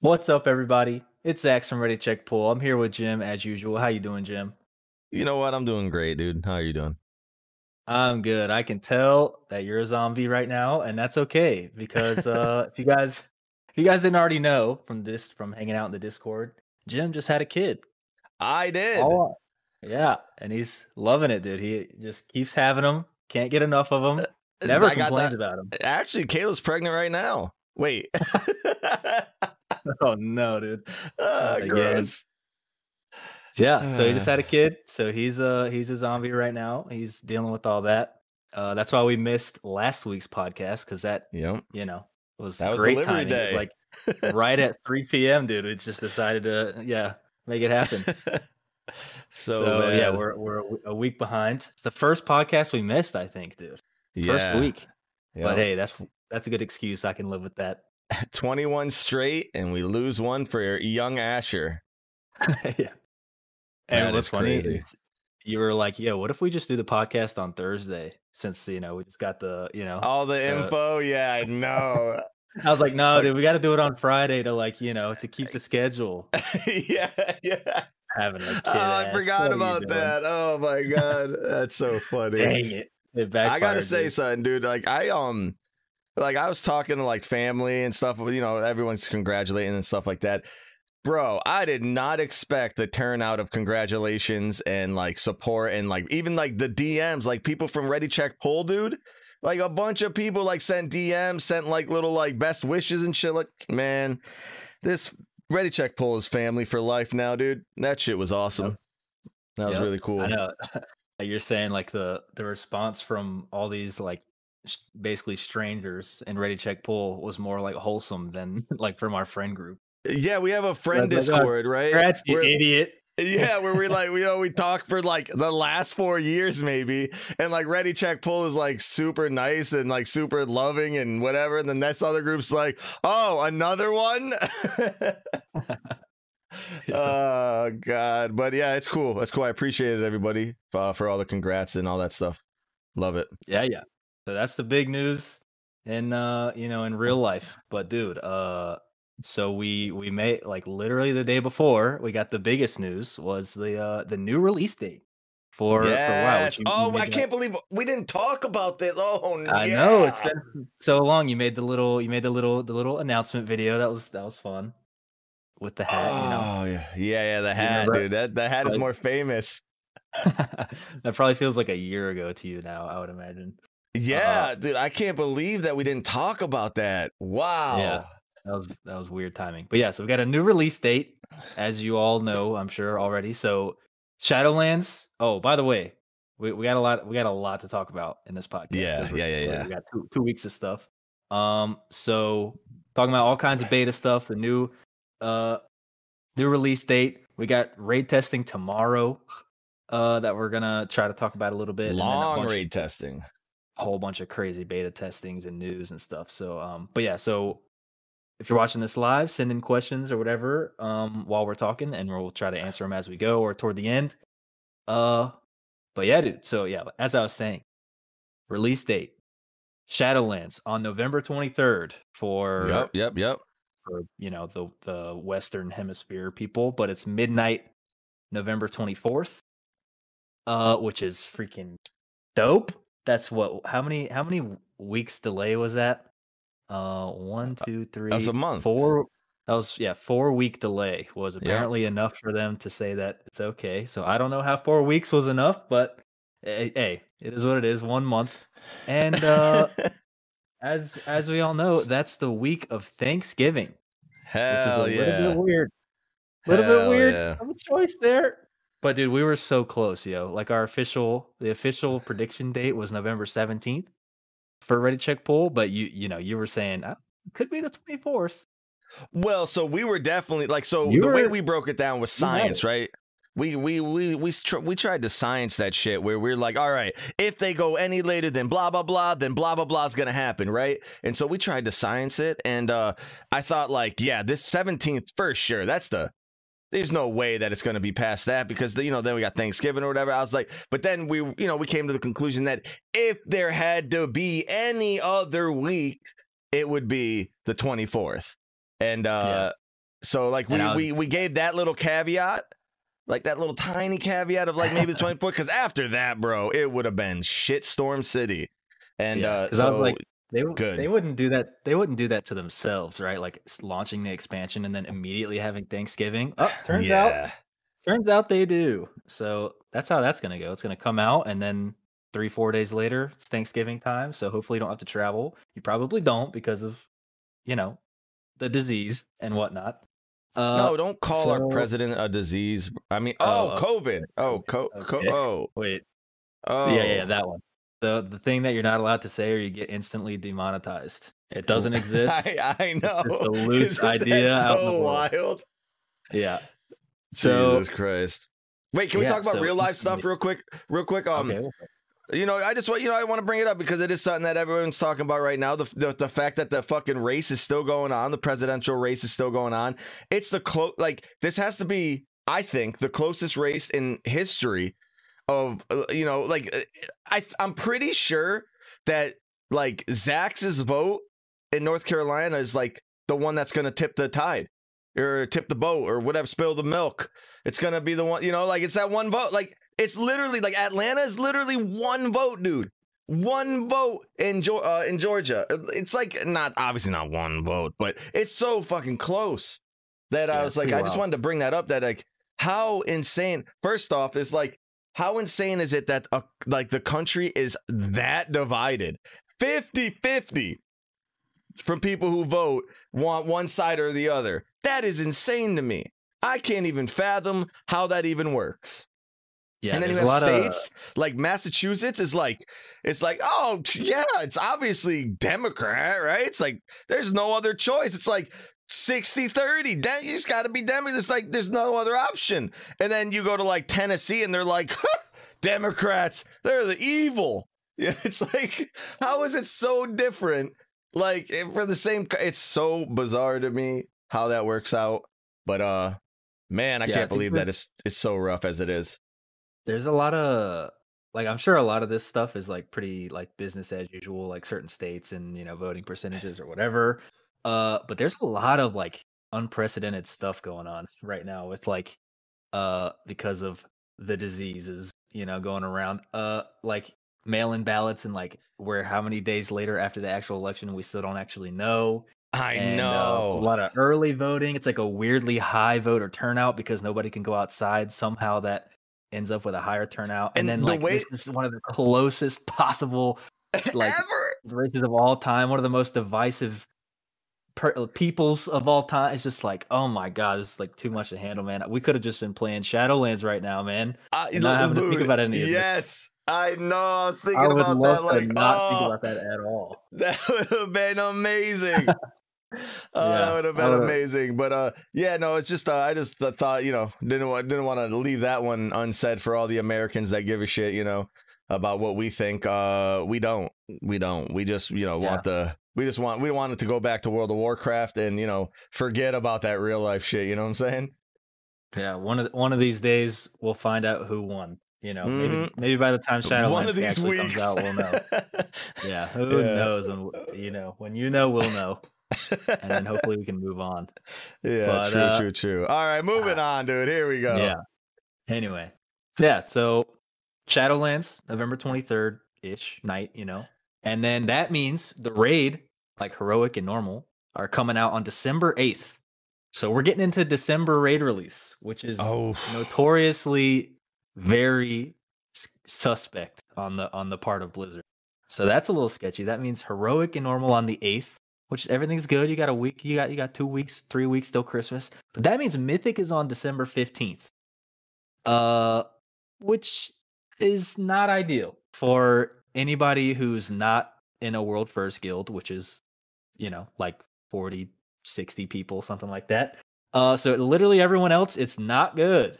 What's up, everybody? It's Zach from Ready Check Pull. I'm here with Jim as usual. How you doing, Jim? You know what? I'm doing great, dude. How are you doing? I'm good. I can tell that you're a zombie right now, and that's okay because uh, if you guys, if you guys didn't already know from this, from hanging out in the Discord, Jim just had a kid. I did. Oh, yeah, and he's loving it, dude. He just keeps having them. Can't get enough of them. Never I complains about them. Actually, Kayla's pregnant right now. Wait. Oh no, dude. Ah, Uh, yeah. gross. Yeah, so he just Uh. had a kid. So he's uh he's a zombie right now. He's dealing with all that. Uh that's why we missed last week's podcast because that Yep. you know was That was great delivery timing. Day. like right at 3 p.m. dude. We just decided to yeah make it happen. so, So, yeah, we're we're a a week behind. It's the first podcast we missed, I think, dude. First Yeah, week. But hey, that's that's a good excuse. I can live with that. 21 straight, and we lose one for young Asher. yeah. And That what's funny crazy. is you were like, "Yeah, what if we just do the podcast on Thursday?" Since you know we just got the you know. All the Uh, info. Yeah, I know. I was like, "No, dude, we got to do it on Friday to like you know to keep the schedule." yeah, yeah. Having a kid. Oh, I forgot about that. Oh my god, that's so funny. Dang it! It I gotta say something, dude. Like I um, like I was talking to like family and stuff. You know, everyone's congratulating and stuff like that. Bro, I did not expect the turnout of congratulations and like support and like even like the DMs, like people from Ready Check Pull, dude. Like a bunch of people like sent DMs, sent like little like best wishes and shit. Like, man, this Ready Check Pull is family for life now, dude. That shit was awesome. That was Yep, really cool. I know. You're saying like the the response from all these like basically strangers in Ready Check Pull was more like wholesome than like from our friend group. Yeah, we have a friend Like, uh, Discord, right? Congrats, you Where- idiot! Yeah, where we like, you know, we talk for like the last four years maybe, and like Ready Check Pull is like super nice and like super loving and whatever, and then this other group's like, oh, another one. oh God, but yeah, it's cool. That's cool. I appreciate it, everybody, uh, for all the congrats and all that stuff. Love it. Yeah, yeah. So that's the big news in uh, you know, in real life. But dude, uh so we we made like literally the day before, we got the biggest news was the uh the new release date for for WoW. Yes. you- you oh, I that- can't believe we didn't talk about this. Oh, no. I know it's yeah. been so long. You made the little you made the little the little announcement video. That was that was fun. With the hat, you know. Oh yeah, yeah, yeah. The hat, dude. That the hat is more famous. that probably feels like a year ago to you now, I would imagine. Yeah, dude. I can't believe that we didn't talk about that. Wow. Yeah. That was that was weird timing. But yeah, so we got a new release date, as you all know, I'm sure already. So Shadowlands. Oh, by the way, we, we got a lot we got a lot to talk about in this podcast. Yeah, yeah, yeah, yeah. We got two, two weeks of stuff. Um, so talking about all kinds of beta stuff, the new uh new release date. We got raid testing tomorrow. Uh, that we're gonna try to talk about a little bit. and then a Long bunch of- raid testing. Whole bunch of crazy beta testings and news and stuff. So um but yeah, so if you're watching this live, send in questions or whatever um while we're talking and we'll try to answer them as we go or toward the end. Uh but yeah, dude. So yeah, as I was saying, release date Shadowlands on November 23rd for Yep, yep, yep. for you know the the western hemisphere people, but it's midnight November 24th. Uh which is freaking dope. That's what how many how many weeks delay was that? Uh one, two, three, That was a month. Four that was yeah, four week delay was apparently enough for them to say that it's okay. So I don't know how four weeks was enough, but hey, hey it is what it is, one month. And uh as as we all know, that's the week of Thanksgiving which is a Hell little bit weird. A little Hell bit weird yeah. of a choice there. But dude, we were so close, yo. Like our official, the official prediction date was November seventeenth for Ready Check Pull. But you, you know, you were saying uh, could be the twenty fourth. Well, so we were definitely like so You the way we broke it down was science, right? We we we we tr- we tried to science that shit where we're like, all right, if they go any later than blah blah blah, then blah blah blah is gonna happen, right? And so we tried to science it, and uh I thought like, yeah, this seventeenth for sure. That's the there's no way that it's going to be past that because the, you know then we got Thanksgiving or whatever. I was like, but then we you know we came to the conclusion that if there had to be any other week, it would be the 24th. And uh So like we was- we we gave that little caveat, like that little tiny caveat of like maybe the 24th, because after that, bro, it would have been shitstorm city. And Yeah, uh 'cause I was so like, They Good. they wouldn't do that. They wouldn't do that to themselves, right? Like launching the expansion and then immediately having Thanksgiving. Oh, turns out turns out they do. So that's how that's gonna go. It's gonna come out and then three four days later it's Thanksgiving time. So hopefully you don't have to travel. You probably don't because of you know the disease and whatnot. Uh, no, don't call our president a disease. I mean, Oh, oh, okay. COVID. Oh, co- co- oh, wait. oh. Yeah, yeah, yeah, that one. The the thing that you're not allowed to say or you get instantly demonetized. It doesn't exist. I, I know. It's a loose Isn't idea out in the So wild. yeah. So- Jesus Christ. Wait, can we Yeah, talk about so real life stuff real quick? Real quick. Um, okay. you know, I just want you know I want to bring it up because it is something that everyone's talking about right now. The, the the fact that the fucking race is still going on, the presidential race is still going on. It's the close like this has to be, I think, the closest race in history of uh, you know like uh, I I'm pretty sure that like Zach's vote in North Carolina is like the one that's going to tip the tide or tip the boat or whatever, spill the milk. It's going to be the one, you know, like it's that one vote. Like it's literally like Atlanta is literally one vote, dude. One vote in uh, in Georgia. It's like not obviously not one vote, but it's so fucking close that I was like, I just wanted to bring that up. That like how insane. First off, is like how insane is it that uh, like the country is that divided? 50 50 from people who vote want one side or the other. That is insane to me. I can't even fathom how that even works. Yeah. and then you have states like massachusetts is like it's like oh yeah it's obviously democrat right? It's like there's no other choice. It's like 60 30 then you just got to be democrat it's like there's no other option. And then you go to like tennessee and they're like democrats they're the evil. Yeah it's like how is it so different? Like eh, for the same it's so bizarre to me how that works out. But uh man i Yeah, can't think believe that it's it's so rough as it is. There's a lot of like I'm sure a lot of this stuff is like pretty like business as usual, like certain states and you know voting percentages or whatever. Uh, but there's a lot of like unprecedented stuff going on right now with like uh because of the diseases you know going around uh like mail-in ballots and like where how many days later after the actual election we still don't actually know i and, uh, know a lot of early voting. It's like a weirdly high voter turnout because nobody can go outside. Somehow that ends up with a higher turnout. And, And then the like way- this is one of the closest possible like- races of all time. One of the most divisive per- uh, peoples of all time. It's just like, oh my god, this is like too much to handle, man. We could have just been playing Shadowlands right now, man. I, not having to think about any of this. yes i know i was thinking I about that like not oh, think about that at all. that would have been amazing Oh, that Yeah, would have been amazing. But uh, yeah, no, it's just uh, I just th- thought you know didn't want didn't want to leave that one unsaid for all the Americans that give a shit, you know, about what we think. Uh, we don't, we don't. We just you know Yeah. want the we just want we want it to go back to World of Warcraft and you know forget about that real life shit. You know what I'm saying? Yeah, one of the, one of these days we'll find out who won. You know, maybe maybe by the time Shadowlands Mm-hmm. one of these weeks. comes out, we'll know. Yeah, who Yeah. knows? When you know, when you know, we'll know, and then hopefully we can move on. yeah, But, true, uh, true, true. All right, moving on, dude. Here we go. Yeah. Anyway, yeah. So Shadowlands, November twenty third ish night. You know, and then that means the raid, like heroic and normal, are coming out on December eighth. So we're getting into December raid release, which is Oh, notoriously very suspect on the on the part of Blizzard. So that's a little sketchy. That means heroic and normal on the eighth, which everything's good. You got a week. You got you got two weeks, three weeks till Christmas. But that means mythic is on December fifteenth. Uh, which is not ideal for anybody who's not in a world first guild, which is, you know, like 40, 60 people, something like that. Uh, so literally everyone else, it's not good.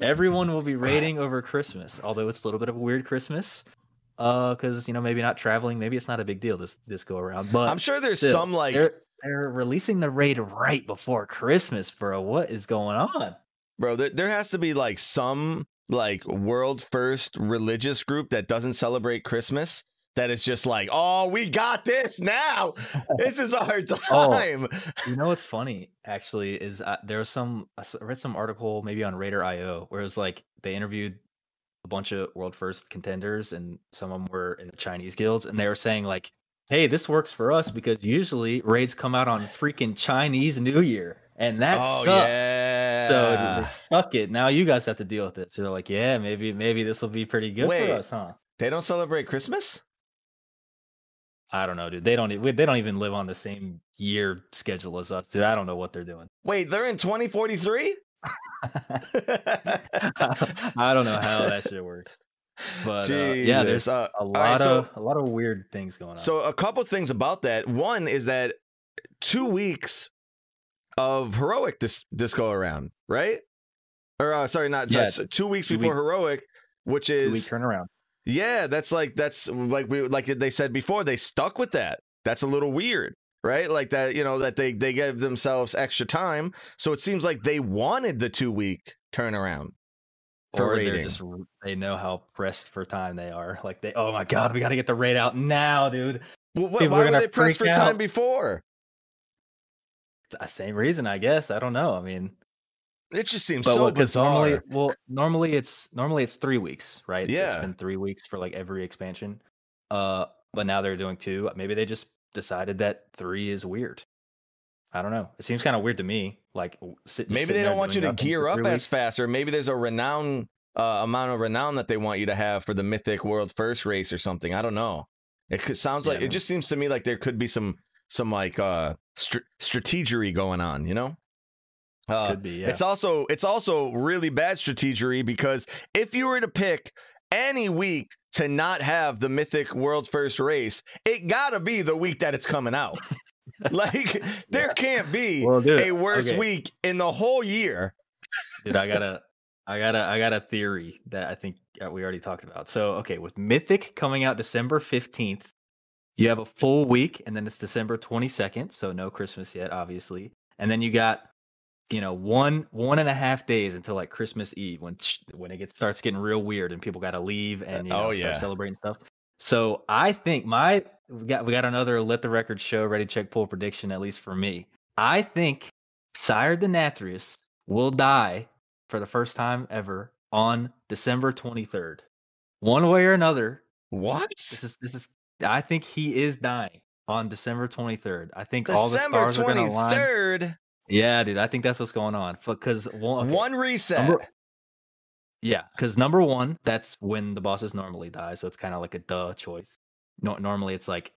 Everyone will be raiding over Christmas, although it's a little bit of a weird Christmas. Uh, because you know maybe not traveling, maybe it's not a big deal this this go around. But I'm sure there's still, some like they're they're releasing the raid right before Christmas, bro. What is going on? Bro, there, there has to be like some like world first religious group that doesn't celebrate Christmas that it's just like, oh, we got this now. this is our Oh. time. You know what's funny actually is uh, there was some I read some article maybe on Raider IO where it was like they interviewed a bunch of world first contenders and some of them were in the Chinese guilds and they were saying like, "Hey, this works for us because usually raids come out on freaking Chinese New Year and that oh sucks." yeah. So suck it. Now you guys have to deal with it. So they're like, "Yeah, maybe maybe this will be pretty good Wait. for us, huh?" they don't celebrate Christmas. I don't know, dude. They don't. They don't even live on the same year schedule as us, dude. I don't know what they're doing. Wait, they're in 2043. I don't know how that shit works. But uh, yeah, there's Uh, a lot right, so- of a lot of weird things going on. So a couple things about that. One is that two weeks of heroic this this go around, right? Or uh, sorry, not Yeah, s- two weeks two before week- heroic, which two week is turnaround. Yeah, that's like that's like we like they said before. They stuck with that. That's a little weird, right? Like that, you know, that they they gave themselves extra time. So it seems like they wanted the two week turnaround. for Or they're just they know how pressed for time they are. Like they, oh my god, we got to get the raid out now, dude. Well, wh- People why were they pressed for freak time before? Uh, Same reason, I guess. I don't know. I mean, It just seems but so because bizarre. normally, well, normally it's normally it's three weeks, right? Yeah, it's been three weeks for like every expansion. Uh, but now they're doing two. Maybe they just decided that three is weird. I don't know. It seems kind of weird to me. Like sit, Maybe they don't want you to gear up as fast, or maybe there's a renown uh, amount of renown that they want you to have for the Mythic World First race or something. I don't know. It could, sounds Yeah, like it just seems to me like there could be some some like uh str- strategery going on. You know. Uh, Could be. Yeah. It's also it's also really bad strategery because if you were to pick any week to not have the Mythic World First race, it gotta be the week that it's coming out. like there can't be Well, a worse okay. week in the whole year. Dude, I gotta I got a, I got a theory that I think uh, we already talked about. So, okay, with Mythic coming out December fifteenth, you have a full week, and then it's December twenty second. So no Christmas yet, obviously. And then you got, you know, one one and a half days until like Christmas Eve when when it gets starts getting real weird and people got to leave uh, and you oh, know, oh, start yeah. celebrating stuff. So I think my we got we got another let the record show ready check pull prediction at least for me. I think Sire Denathrius will die for the first time ever on December 23rd. One way or another, What? this is this is I think he is dying on December 23rd. I think all the December stars are going to align. Yeah, dude, I think that's what's going on. Because one, okay, One reset. Number- yeah, because number one, that's when the bosses normally die, so it's kind of like a duh choice. No, normally it's like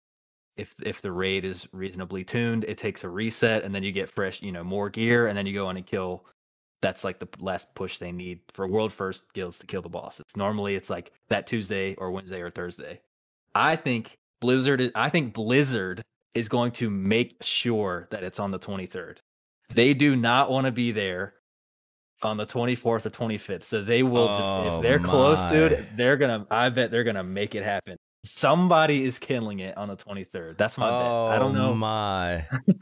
if if the raid is reasonably tuned, it takes a reset, and then you get fresh, you know, more gear, and then you go on and kill. That's like the last push they need for world first guilds to kill the boss. It's normally it's like that Tuesday or Wednesday or Thursday. I think Blizzard. Is, I think Blizzard is going to make sure that it's on the 23rd. They do not want to be there on the 24th or 25th. So they will just Oh, if they're close, dude, they're gonna I bet they're gonna make it happen. Somebody is killing it on the 23rd. That's my bet. I don't Oh know. my.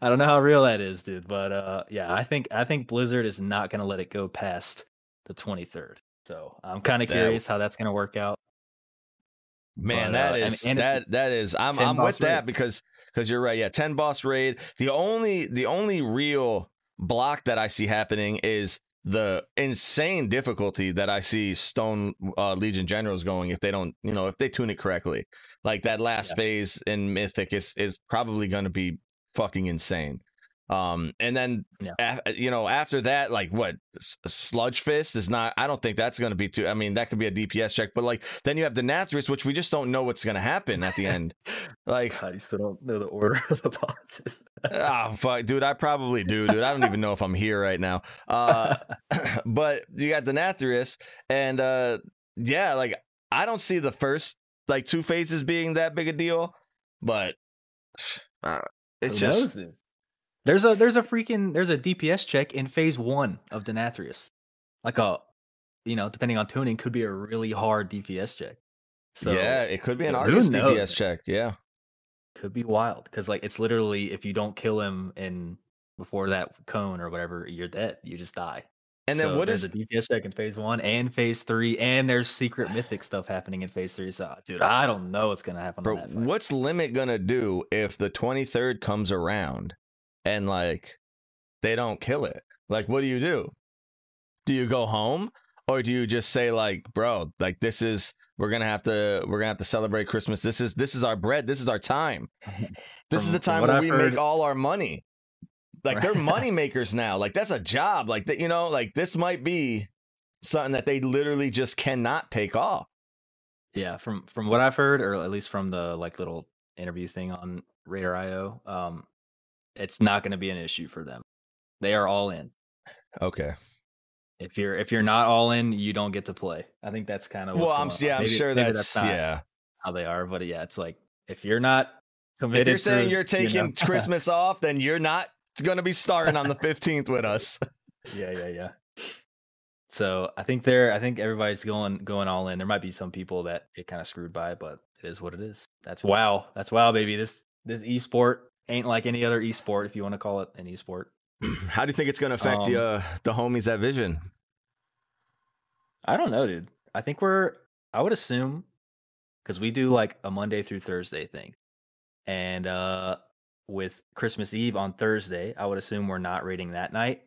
I don't know how real that is, dude. But uh yeah, I think I think Blizzard is not gonna let it go past the 23rd. So I'm kind of That- curious how that's gonna work out. Man, But, uh, that and- is and it- that that is I'm I'm with that because because you're right. Yeah, 10 boss raid. The only the only real block that I see happening is the insane difficulty that I see Stone uh, Legion Generals going if they don't, you know, if they tune it correctly. Like that last Yeah. phase in Mythic is is probably going to be fucking insane. Um, and then Yeah. af- you know after that, like what Sludgefist is not. I don't think that's going to be too. I mean, that could be a DPS check, but like then you have Denathrius, which we just don't know what's going to happen at the end. Like, God, you still don't know the order of the bosses. ah, fuck, dude, I probably do, dude. I don't even know if I'm here right now. Uh, but you got Denathrius, and uh, yeah, like I don't see the first like two phases being that big a deal, but uh, it's Who just? There's a there's a freaking there's a DPS check in phase one of Denathrius. Like a you know, depending on tuning, could be a really hard DPS check. So yeah, it could be an Argus? DPS check. Yeah. could be wild. Because like it's literally if you don't kill him in before that cone or whatever, you're dead. You just die. And then So what there's is a DPS check in phase one and phase three, and there's secret mythic stuff happening in phase three. So, uh, dude, I don't know what's gonna happen. bro? What's limit gonna do if the twenty third comes around and like they don't kill it? Like, what do you do? Do you go home or do you just say like, bro, like this is we're gonna have to we're gonna have to celebrate Christmas. This is this is our bread. This is our time. This is the time when I've we heard- make all our money. Like they're money makers now. Like that's a job. Like that, you know, like this might be something that they literally just cannot take off. Yeah, from from what I've heard, or at least from the like little interview thing on Raider IO, um, it's not going to be an issue for them. They are all in. Okay. If you're if you're not all in, you don't get to play. I think that's kind of Well, I'm on. yeah, I'm Maybe- sure maybe that's, not yeah. how they are, but yeah, it's like if you're not committed, If you're saying to, you're you taking know- Christmas off, then you're not going to be starting on the 15th with us. yeah, yeah, yeah. So I think they're I think everybody's going going all in. There might be some people that get kind of screwed by but it is what it is. That's wow. That's wow, baby. This this esport ain't like any other esport, if you want to call it an esport. How do you think it's going to affect Um, the uh, the homies at Vision? I don't know, dude. I think we're I would assume because we do like a Monday through Thursday thing. And uh with Christmas Eve on Thursday, I would assume we're not raiding that night.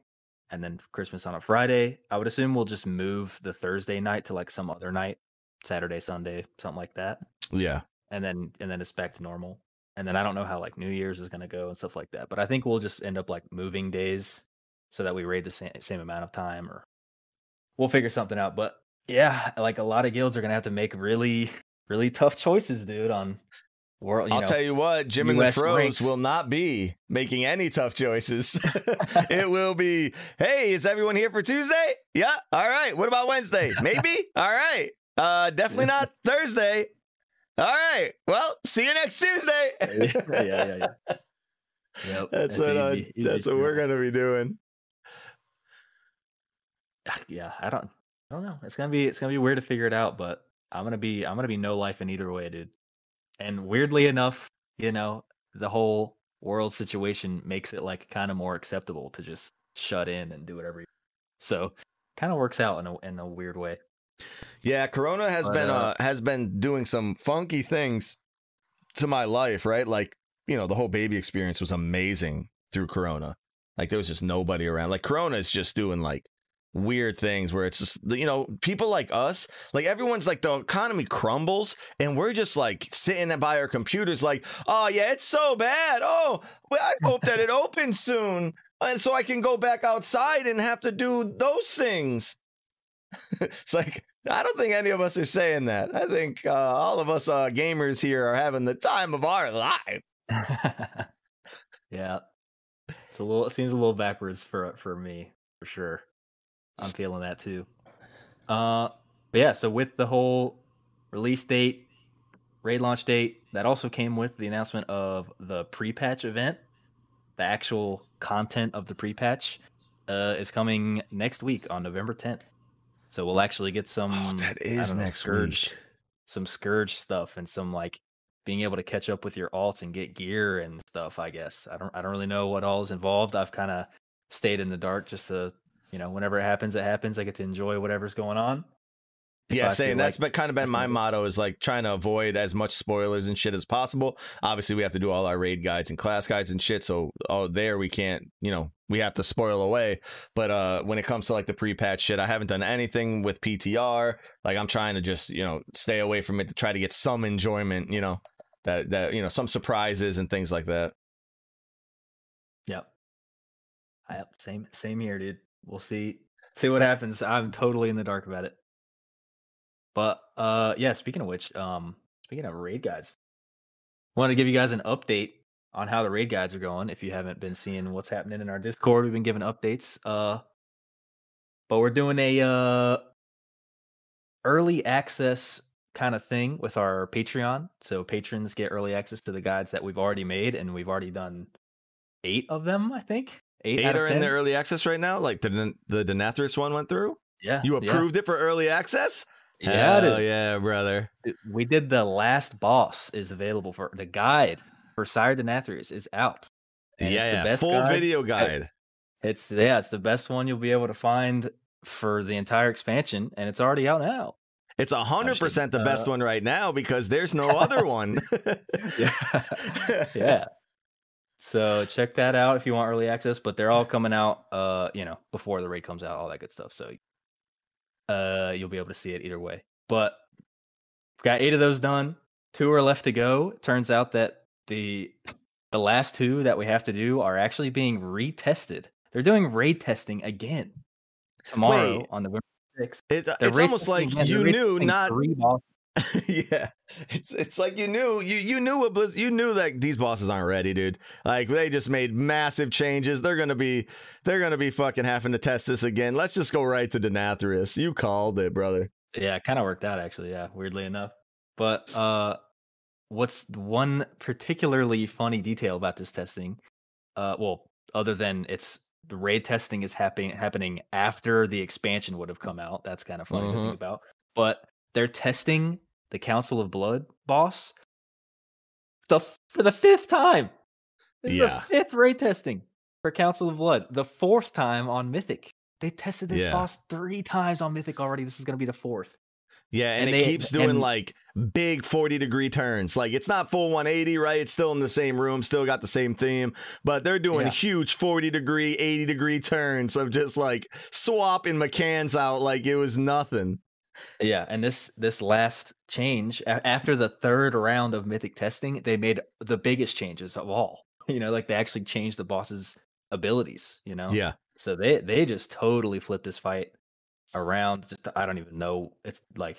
And then Christmas on a Friday, I would assume we'll just move the Thursday night to like some other night, Saturday, Sunday, something like that. Yeah. And then and then it's back to normal. And then I don't know how like New Year's is gonna go and stuff like that. But I think we'll just end up like moving days so that we raid the same same amount of time or we'll figure something out. But yeah, like a lot of guilds are gonna have to make really, really tough choices, dude, on world you I'll know, tell you what, Jim and the US Froze ranks. will not be making any tough choices. it will be, hey, is everyone here for Tuesday? Yeah. All right. What about Wednesday? Maybe. All right. Uh, definitely not Thursday. All right. Well, see you next Tuesday. yeah, yeah, yeah. Yep, That's what uh, easy- easy that's what to we're gonna be doing. yeah, I don't I don't know. It's gonna be it's gonna be weird to figure it out, but I'm gonna be I'm gonna be no life in either way, dude. And weirdly enough, you know, the whole world situation makes it like kind of more acceptable to just shut in and do whatever. You, so kind of works out in a in a weird way. Yeah, Corona has been uh, uh has been doing some funky things to my life, right? Like, you know, the whole baby experience was amazing through Corona. Like there was just nobody around. Like Corona is just doing like weird things where it's just you know, people like us, like everyone's like the economy crumbles and we're just like sitting by our computers like, "Oh, yeah, it's so bad. Oh, well, I hope that it opens soon." And so I can go back outside and have to do those things. it's like I don't think any of us are saying that. I think uh, all of us uh, gamers here are having the time of our life. yeah, it's a little. It seems a little backwards for for me for sure. I'm feeling that too. Uh, but yeah. So with the whole release date, raid launch date, that also came with the announcement of the pre-patch event. The actual content of the pre-patch uh, is coming next week on November 10th. So we'll actually get some. Oh, that I know, next Scourge, week. some Scourge stuff and some like being able to catch up with your alts and get gear and stuff. I guess I don't. I don't really know what all is involved. I've kind of stayed in the dark just to, you know, whenever it happens, it happens. I get to enjoy whatever's going on. If yeah, I saying that's like- been kind of been my motto is like trying to avoid as much spoilers and shit as possible. Obviously, we have to do all our raid guides and class guides and shit. So, oh, there we can't, you know, we have to spoil away. But uh when it comes to like the pre-patch shit, I haven't done anything with PTR. Like I'm trying to just, you know, stay away from it to try to get some enjoyment, you know, that that you know, some surprises and things like that. Yep. Yep. Same. Same here, dude. We'll see. See what happens. I'm totally in the dark about it. But uh, yeah. Speaking of which, um, speaking of raid guides, want to give you guys an update on how the raid guides are going. If you haven't been seeing what's happening in our Discord, we've been giving updates. Uh, but we're doing a uh early access kind of thing with our Patreon. So patrons get early access to the guides that we've already made, and we've already done eight of them, I think. Eight, Eight out of are in the early access right now. Like the the Denathrius one went through. Yeah, You yeah. approved it for early access? Yeah, Hell yeah, brother. We did the last boss is available for the guide for Sire Denathrius is out. And yeah, it's the yeah. best full guide. video guide. It's yeah, it's the best one you'll be able to find for the entire expansion, and it's already out now. It's a hundred percent the best uh, one right now because there's no other one. yeah, yeah. So check that out if you want early access. But they're all coming out, uh, you know, before the raid comes out, all that good stuff. So, uh, you'll be able to see it either way. But got eight of those done. Two are left to go. Turns out that the the last two that we have to do are actually being retested. They're doing raid testing again tomorrow Wait. on November 6th. It, it's almost like again. You knew not yeah, it's it's like you knew you you knew what Blizz you knew that these bosses aren't ready, dude. Like they just made massive changes. They're gonna be they're gonna be fucking having to test this again. Let's just go right to Denathrius. You called it, brother. Yeah, it kind of worked out actually. Yeah, weirdly enough. But uh, what's one particularly funny detail about this testing? Uh, well, other than it's the raid testing is happening happening after the expansion would have come out. That's kind of funny to Mhm. think about. But they're testing the Council of Blood boss the for the fifth time. This is the fifth raid testing for Council of Blood. The fourth time on Mythic. They tested this Yeah. boss three times on Mythic already. This is going to be the fourth. Yeah, and, And it they- keeps doing and- like big 40 degree turns. Like it's not full 180, right? It's still in the same room, still got the same theme, but they're doing Yeah. huge 40 degree, 80 degree turns of just like swapping McCanns out like it was nothing. Yeah, and this this last change after the third round of mythic testing, they made the biggest changes of all. You know, like they actually changed the boss's abilities. You know, Yeah. so they they just totally flipped this fight around. Just I don't even know. It's like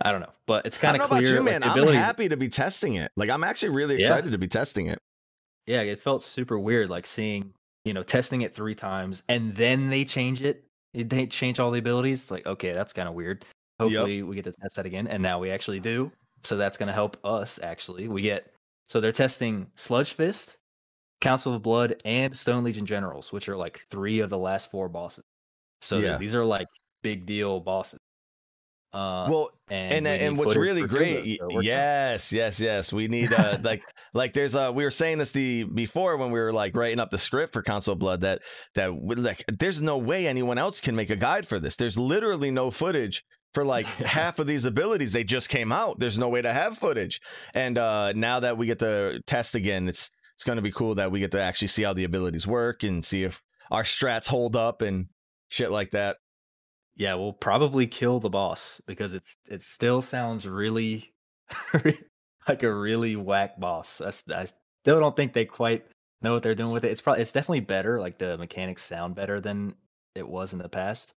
I don't know, but it's kind of clear. about you, man. the I'm happy to be testing it. Like I'm actually really Yeah. excited to be testing it. yeah, it felt super weird, like seeing you know testing it three times and then they change it. it- They change all the abilities. It's like okay, that's kind of weird. Hopefully, we get to test that again, and now we actually do. So that's going to help us. Actually, we get so they're testing Sludgefist, Council of Blood, and Stone Legion Generals, which are like three of the last four bosses. So Yeah. these are like big deal bosses. Uh, well, and and and what's really for two of great those, so we're yes yes yes we need uh like like there's uh we were saying this the before when we were like writing up the script for Council blood that that we- like there's no way anyone else can make a guide for this there's literally no footage for like half of these abilities they just came out there's no way to have footage and uh now that we get to test again it's it's going to be cool that we get to actually see how the abilities work and see if our strats hold up and shit like that Yeah, we'll probably kill the boss because it's it still sounds really like a really whack boss. I still don't think they quite know what they're doing with it. It's probably it's definitely better. Like the mechanics sound better than it was in the past.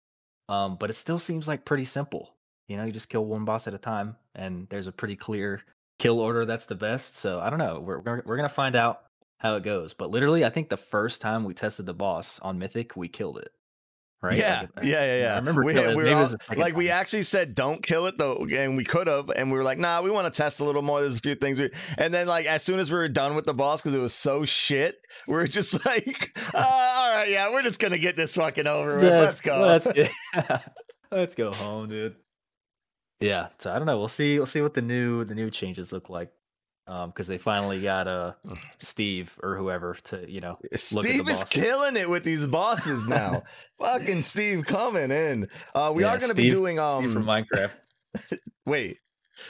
Um, but it still seems like pretty simple. You know, you just kill one boss at a time, and there's a pretty clear kill order that's the best. So I don't know. We're we're, we're gonna find out how it goes. But literally, I think the first time we tested the boss on Mythic, we killed it. Right? Yeah, Like, yeah, yeah, yeah. I remember we, it. we were all- like we actually said don't kill it though, and we could have, and we were like, nah, we want to test a little more. There's a few things, we, and then like as soon as we were done with the boss because it was so shit, we are just like, uh, all right, yeah, we're just gonna get this fucking over with. Let's go. Let's, let's go home, dude. Yeah, so I don't know. We'll see. We'll see what the new the new changes look like. Um, because they finally got uh Steve or whoever to you know look at the Steve is killing it with these bosses now. fucking Steve coming in. Uh, we Yeah, are gonna be doing um Steve from Minecraft. wait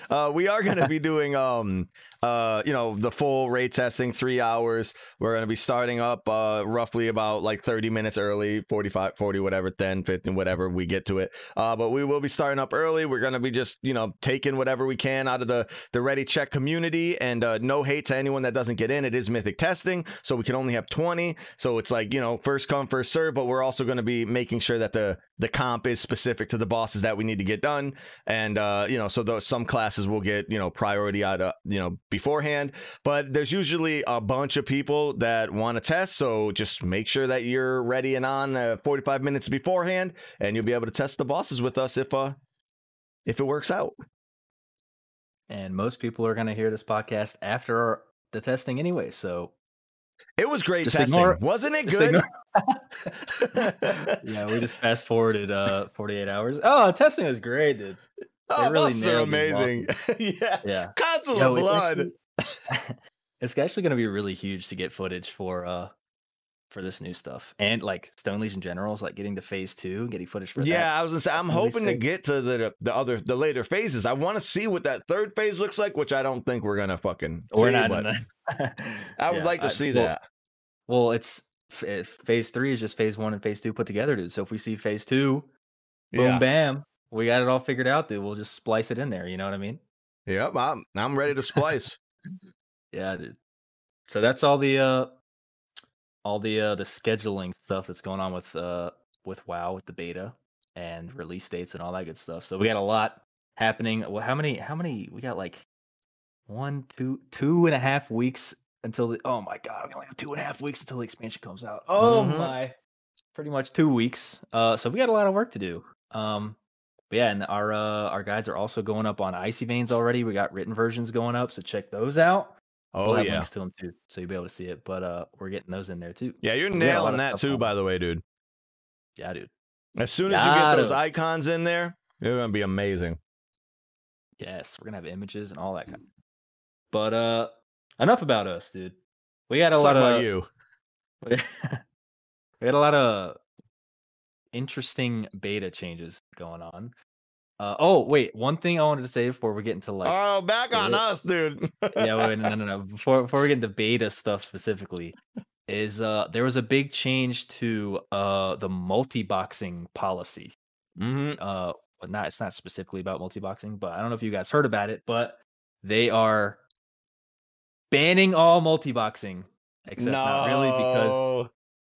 uh we are going to be doing um uh you know the full rate testing three hours. We're going to be starting up uh roughly about like 30 minutes early 45 40 whatever 10 15 whatever we get to it. Uh but we will be starting up early. We're going to be just you know taking whatever we can out of the the ready check community. And uh no hate to anyone that doesn't get in. It is mythic testing so we can only have 20 so it's like you know first come first serve but we're also going to be making sure that the the comp is specific to the bosses that we need to get done. And uh you know so those some classes will get you know priority out of you know beforehand but there's usually a bunch of people that want to test so just make sure that you're ready and on uh, 45 minutes beforehand and you'll be able to test the bosses with us if uh if it works out and most people are gonna hear this podcast after the testing anyway. So it was great Just testing ignore- wasn't it good yeah, we just fast forwarded uh 48 hours. Oh, testing was great, dude. Oh really are amazing yeah Yeah. Council Yo, of blood actually- it's actually going to be really huge to get footage for uh for this new stuff, and like Stone Legion Generals, like getting to phase two, getting footage for that. Yeah, I was gonna say I'm Really hoping to get to the the other the later phases. I want to see what that third phase looks like, which I don't think we're gonna fucking. we're see, not but. I would Yeah, like to I- see well, that. Well, it's eh, phase three is just phase one and phase two put together, dude. So if we see phase two, boom, Yeah. bam, we got it all figured out, dude. We'll just splice it in there. You know what I mean? Yep. I'm I'm ready to splice. Yeah, dude. So that's all the uh all the uh the scheduling stuff that's going on with uh with WoW with the beta and release dates and all that good stuff. So we got a lot happening. Well, how many how many we got like one, two, two and a half weeks until the oh my god, we only have two and a half weeks until the expansion comes out. Oh Mhm. my pretty much two weeks. Uh so we got a lot of work to do. Um but yeah, and our uh our guides are also going up on Icy Veins already. We got written versions going up, so check those out. Oh we'll have yeah. links to them too, so you'll be able to see it. But uh, we're getting those in there too. Yeah, you're We got a lot nailing that too, on. by the way, dude. Yeah, dude. As soon as you get those icons in there, they're gonna be amazing. Yes, we're gonna have images and all that kind. Of... But uh, enough about us, dude. We got a Suck lot of you. we had a lot of interesting beta changes going on. Uh, oh wait, one thing I wanted to say before we get into like oh, back on us, dude. yeah, wait, no, no, no. Before before we get into beta stuff specifically, is uh there was a big change to uh the multi-boxing policy. hmm uh but not it's not specifically about multi-boxing but i don't know if you guys heard about it but they are banning all multi-boxing except not really because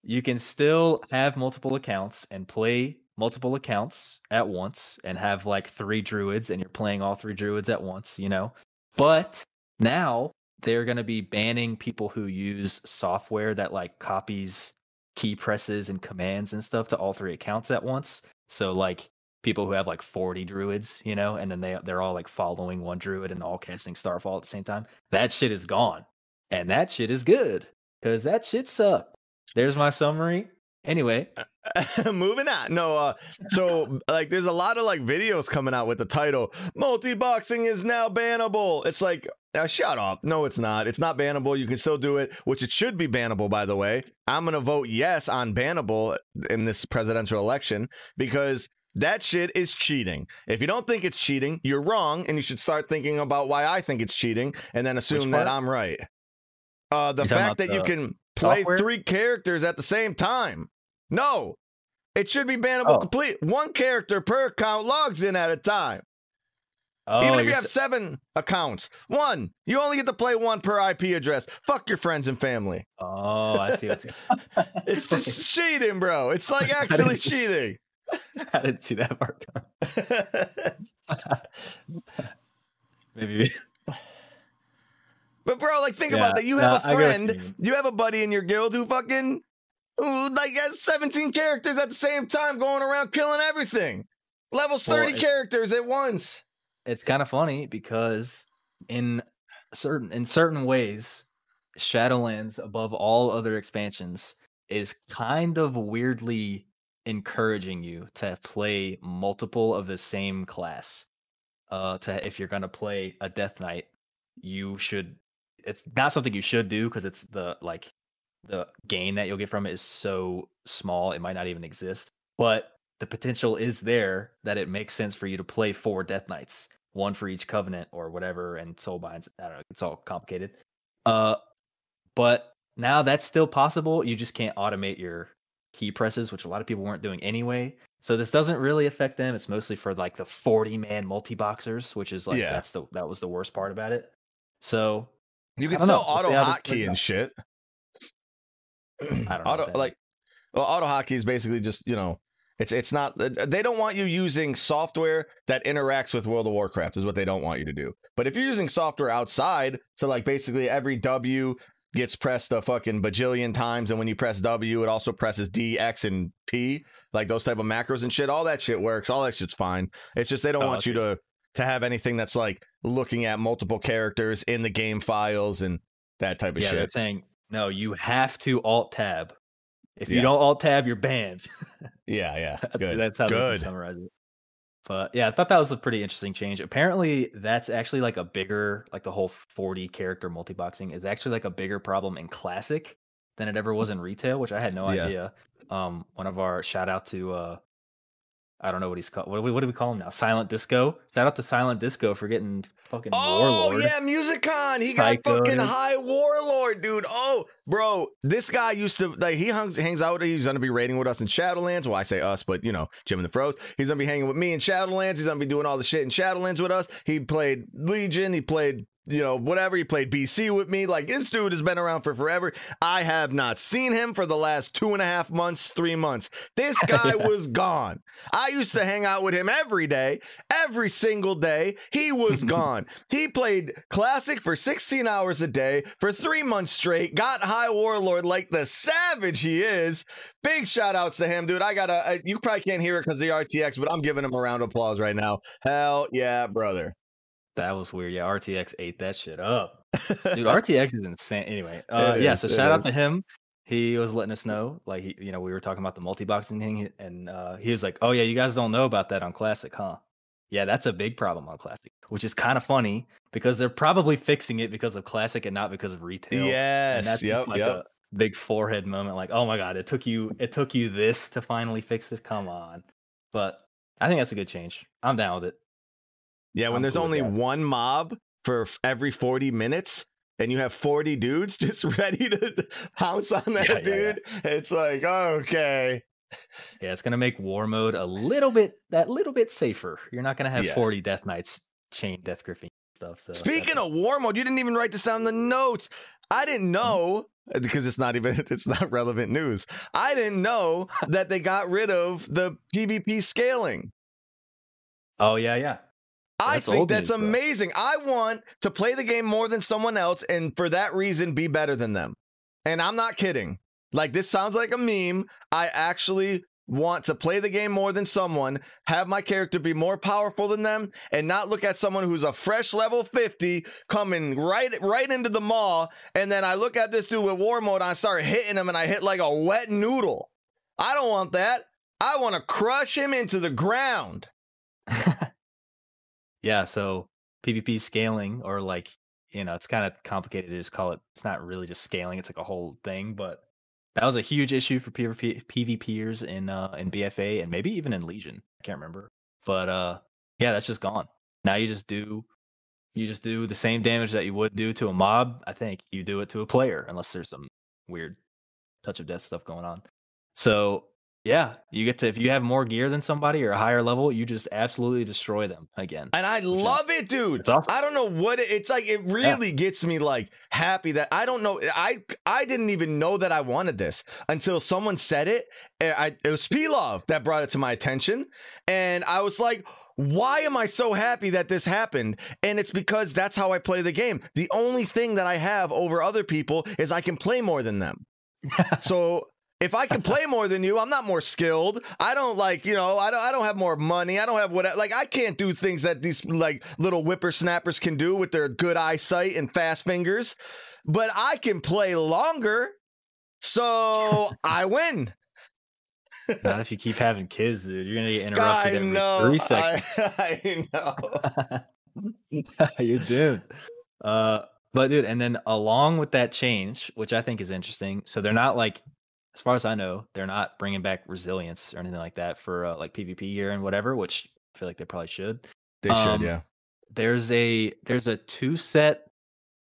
you can still have multiple accounts and play multiple accounts at once and have like three druids and you're playing all three druids at once you know? But now they're going to be banning people who use software that like copies key presses and commands and stuff to all three accounts at once. So like people who have like 40 druids you know and then they they're all like following one druid and all casting starfall at the same time that shit is gone. And that shit is good because that shit sucked there's my summary anyway Moving on. No, uh, so like there's a lot of like videos coming out with the title multi-boxing is now bannable. It's like uh, shut up. No, it's not. It's not bannable. You can still do it, which it should be bannable, by the way. I'm gonna vote yes on bannable in this presidential election because that shit is cheating. If you don't think it's cheating, you're wrong, and you should start thinking about why I think it's cheating, and then assume that? I'm right. Uh, the fact that you can play software? three characters at the same time. No, it should be bannable Oh. complete. One character per account logs in at a time. oh, Even if you have s- seven accounts, one, you only get to play one per IP address. Fuck your friends and family. oh i see what's It's just cheating, bro. It's like actually didn't see- cheating. i didn't see that part maybe but bro, like think Yeah, about that. You have a what you friend, you have a buddy in your guild who fucking who like has 17 characters at the same time going around killing everything. Levels Well, 30 it- characters at once. it's kind of funny because in certain in certain ways shadowlands above all other expansions is kind of weirdly encouraging you to play multiple of the same class uh to if you're going to play a death knight you should it's not something you should do because it's the like the gain that you'll get from it is so small it might not even exist but the potential is there that it makes sense for you to play four death knights one for each covenant or whatever and soulbinds i don't know it's all complicated. Uh but now that's still possible you just can't automate your key presses which a lot of people weren't doing anyway. So this doesn't really affect them it's mostly for like the 40 man multi-boxers which is like Yeah. that's the that was the worst part about it. So You can still know. We'll auto this hotkey and shit. I don't know auto like well, auto hotkey is basically just you know it's it's not they don't want you using software that interacts with World of Warcraft is what they don't want you to do. But if you're using software outside, so like basically every W gets pressed a fucking bajillion times, and when you press W, it also presses D, X, and P, like those type of macros and shit. All that shit works. All that shit's fine. It's just they don't Oh, want you to to have anything that's like looking at multiple characters in the game files and that type of yeah they're shit. saying no you have to alt tab if you don't alt tab you're banned Yeah, yeah, good. That's how they Good. can summarize it. But yeah, I thought that was a pretty interesting change. Apparently, that's actually like a bigger, like the whole 40 character multi-boxing is actually like a bigger problem in classic than it ever was in retail, which I had no Yeah. idea. Um, one of our shout out to uh, I don't know what he's called. What do we what do we call him now? Silent Disco. Shout out to Silent Disco for getting fucking Oh Warlord. yeah, Musicon. He Psycho, got fucking high warlord, dude. Oh, bro, this guy used to like he hangs hangs out. He's gonna be raiding with us in Shadowlands. Well, I say us, but you know, Jim and the Pros. He's gonna be hanging with me in Shadowlands. He's gonna be doing all the shit in Shadowlands with us. He played Legion. He played. You know, whatever he played BC with me. Like this dude has been around for forever. I have not seen him for the last two and a half months, three months. This guy was gone. I used to hang out with him every day, every single day. He was gone. He played classic for 16 hours a day for three months straight, got high warlord like the savage he is. Big shout outs to him, dude. I gotta, you probably can't hear it because the RTX, but I'm giving him a round of applause right now. Hell yeah, brother. That was weird. Yeah, RTX ate that shit up. Dude, RTX is insane. Anyway, uh, yeah. is, So shout out to him. He was letting us know, like, he, you know, we were talking about the multi-boxing thing, and uh, he was like, "Oh yeah, you guys don't know about that on Classic, huh?" Yeah, that's a big problem on Classic, which is kind of funny because they're probably fixing it because of Classic and not because of retail. and Yes. that's Yep. like yep. a big forehead moment. Like, oh my god, it took you, it took you this to finally fix this. Come on, but I think that's a good change. I'm down with it. Yeah, when I'm there's cool only one mob for every 40 minutes and you have 40 dudes just ready to pounce on that Yeah, yeah, yeah. dude, it's like, okay. Yeah, it's gonna make war mode a little bit that little bit safer. You're not gonna have Yeah. 40 death knights chain death gripping stuff. So Speaking of war mode, you didn't even write this down in the notes. I Mm-hmm. didn't know because it's not even it's not relevant news. I didn't know that they got rid of the PvP scaling. oh yeah, yeah. I That's think that's news, bro. amazing. I want to play the game more than someone else and for that reason be better than them. And I'm not kidding. Like this sounds like a meme. I actually want to play the game more than someone, have my character be more powerful than them and not look at someone who's a fresh level 50 coming right right into the maw and then I look at this dude with war mode and I start hitting him and I hit like a wet noodle. I don't want that. I want to crush him into the ground. yeah, so PvP scaling or like you know, it's kind of complicated to just call it. It's not really just scaling; it's like a whole thing. But that was a huge issue for PvP PvPers in uh in BFA and maybe even in Legion. I can't remember, but uh, yeah, that's just gone. Now you just do you just do the same damage that you would do to a mob. I think you do it to a player unless there's some weird touch of death stuff going on. So yeah, you get to if you have more gear than somebody or a higher level, you just absolutely destroy them again. And I is- love it, dude. It's awesome. I don't know what it, it's like. It really gets me like happy that I don't know. I I didn't even know that I wanted this until someone said it. Eh, I it was Pilov that brought it to my attention, and I was like. Why am I so happy that this happened? And it's because that's how I play the game. The only thing that I have over other people is I can play more than them. so if I can play more than you, I'm not more skilled. I don't like, you know, I don't I don't have more money. I don't have what like I can't do things that these like little whippersnappers can do with their good eyesight and fast fingers. But I can play longer. So I win. Not if you keep having kids, dude. You're gonna get interrupted I every know. three seconds. I, I know. You're doomed. Uh, but dude, and then along with that change, which I think is interesting, so they're not like, as far as I know, they're not bringing back resilience or anything like that for uh, like PvP gear and whatever, which I feel like they probably should. They should, Um, yeah. There's a there's a two set.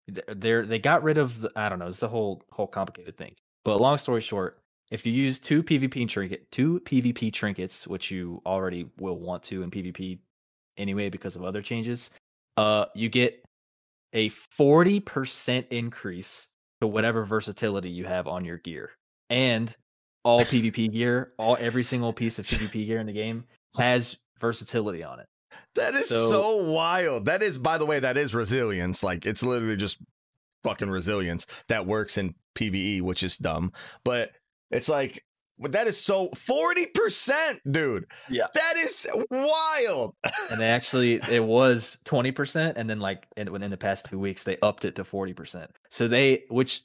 There they got rid of the I don't know. It's the whole whole complicated thing. But long story short, if you use two PvP trinket two PvP trinkets, which you already will want to in PvP anyway because of other changes, uh, you get a forty percent increase to whatever versatility you have on your gear, and all PvP gear, all every single piece of PvP gear in the game has versatility on it. That is so, so- wild. That is, by the way, that is resilience. Like it's literally just fucking resilience that works in PVE, which is dumb. But it's like but that is so forty percent, dude. Yeah. that is wild. and they actually it was 20% and then like in, within the past two weeks they upped it to 40% so they which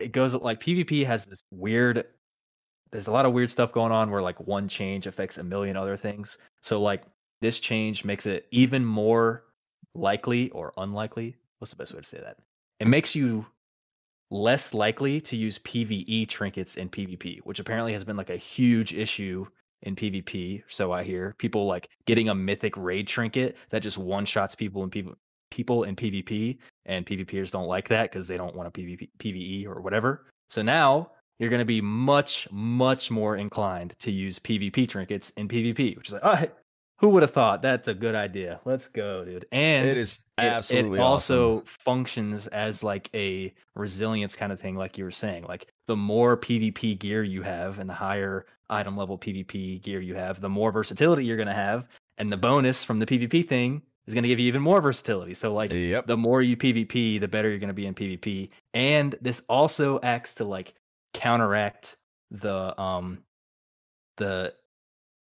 it goes like pvp has this weird there's a lot of weird stuff going on where like one change affects a million other things so like this change makes it even more likely or unlikely what's the best way to say that it makes you less likely to use PvE trinkets in PvP, which apparently has been like a huge issue in PvP. So I hear people like getting a mythic raid trinket that just one shots people in people people in PvP, and PvPers don't like that because they don't want a PvP PvE or whatever. So now you're going to be much much more inclined to use PvP trinkets in PvP, which is like, oh, who would have thought that's a good idea? Let's go, dude. And it is absolutely it, it also awesome. functions as like a resilience kind of thing, like you were saying. Like the more PvP gear you have and the higher item level PvP gear you have, the more versatility you're gonna have. And the bonus from the PvP thing is gonna give you even more versatility. So like Yep. the more you PvP, the better you're gonna be in PvP. And this also acts to like counteract the um the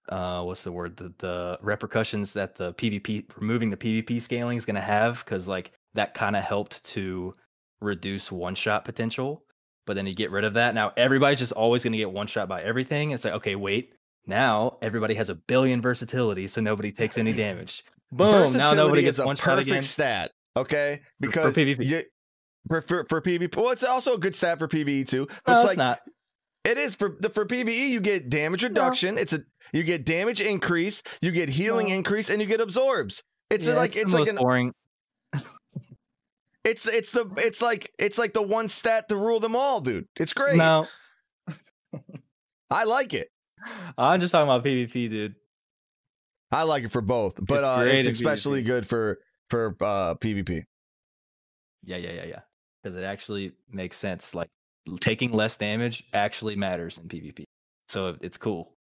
uh what's the word the the repercussions that the PvP removing the PvP scaling is going to have cuz like that kind of helped to reduce one shot potential but then you get rid of that now everybody's just always going to get one shot by everything it's like okay wait now everybody has a billion versatility so nobody takes any damage boom now nobody is gets a one shot perfect stat. Okay, for because PvP. you- for, for for PvP. Well, it's also a good stat for PvE too. But no, it's it's like not It is for the for PVE. You get damage reduction. It's a you get damage increase. You get healing No. increase, and you get absorbs. It's Yeah, like the it's like an boring it's it's the it's like it's like the one stat to rule them all, dude. It's great. no I like it. i'm just talking about pvp dude I like it for both, but It's uh, it's especially PvP. good for for uh, PvP. Yeah, yeah, yeah, yeah. Because it actually makes sense. Like taking less damage actually matters in PvP. So it's cool.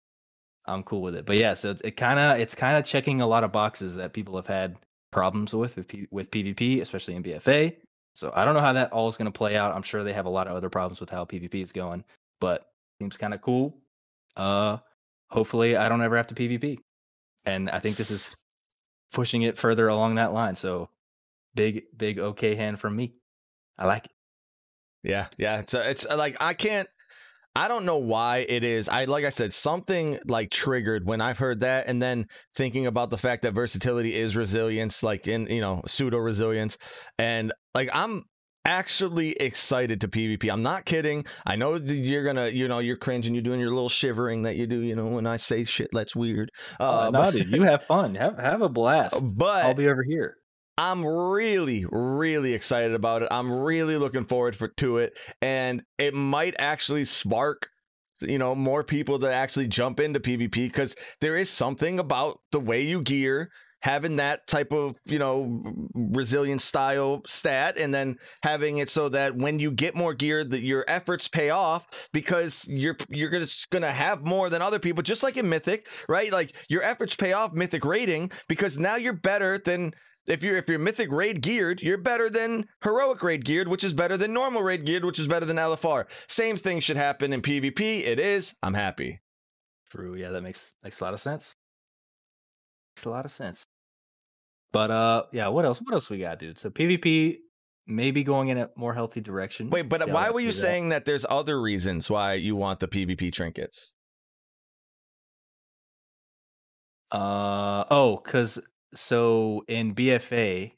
I'm cool with it. But yeah, so it's, it kind of it's kind of checking a lot of boxes that people have had problems with with, P, with PvP, especially in BFA. So I don't know how that all is going to play out. I'm sure they have a lot of other problems with how PvP is going, but seems kind of cool. Uh, hopefully I don't ever have to PvP, and I think this is pushing it further along that line. So big, big okay hand from me. I like it. Yeah, yeah. It's uh, it's uh, like I can't. I don't know why it is. I like I said something like triggered when I've heard that, and then thinking about the fact that versatility is resilience, like in you know pseudo resilience, and like I'm actually excited to PvP. I'm not kidding. I know that you're gonna, you know, you're cringing. You're doing your little shivering that you do, you know, when I say shit that's weird. Uh, Uh, no, but, dude, you have fun. Have have a blast. but I'll be over here. I'm really, really excited about it. I'm really looking forward for to it, and it might actually spark, you know, more people to actually jump into PvP because there is something about the way you gear, having that type of, you know, resilient style stat, and then having it so that when you get more gear, that your efforts pay off because you're you're gonna gonna have more than other people, just like in Mythic, right? Like your efforts pay off Mythic rating because now you're better than if you're if you're mythic raid geared, you're better than heroic raid geared, which is better than normal raid geared, which is better than LFR. Same thing should happen in PvP. It is. I'm happy. True. Yeah, that makes makes a lot of sense. Makes a lot of sense. But uh, yeah. What else? What else we got, dude? So PvP maybe going in a more healthy direction. Wait, but See why were you out. saying that there's other reasons why you want the PvP trinkets? Uh oh, because so in BFA,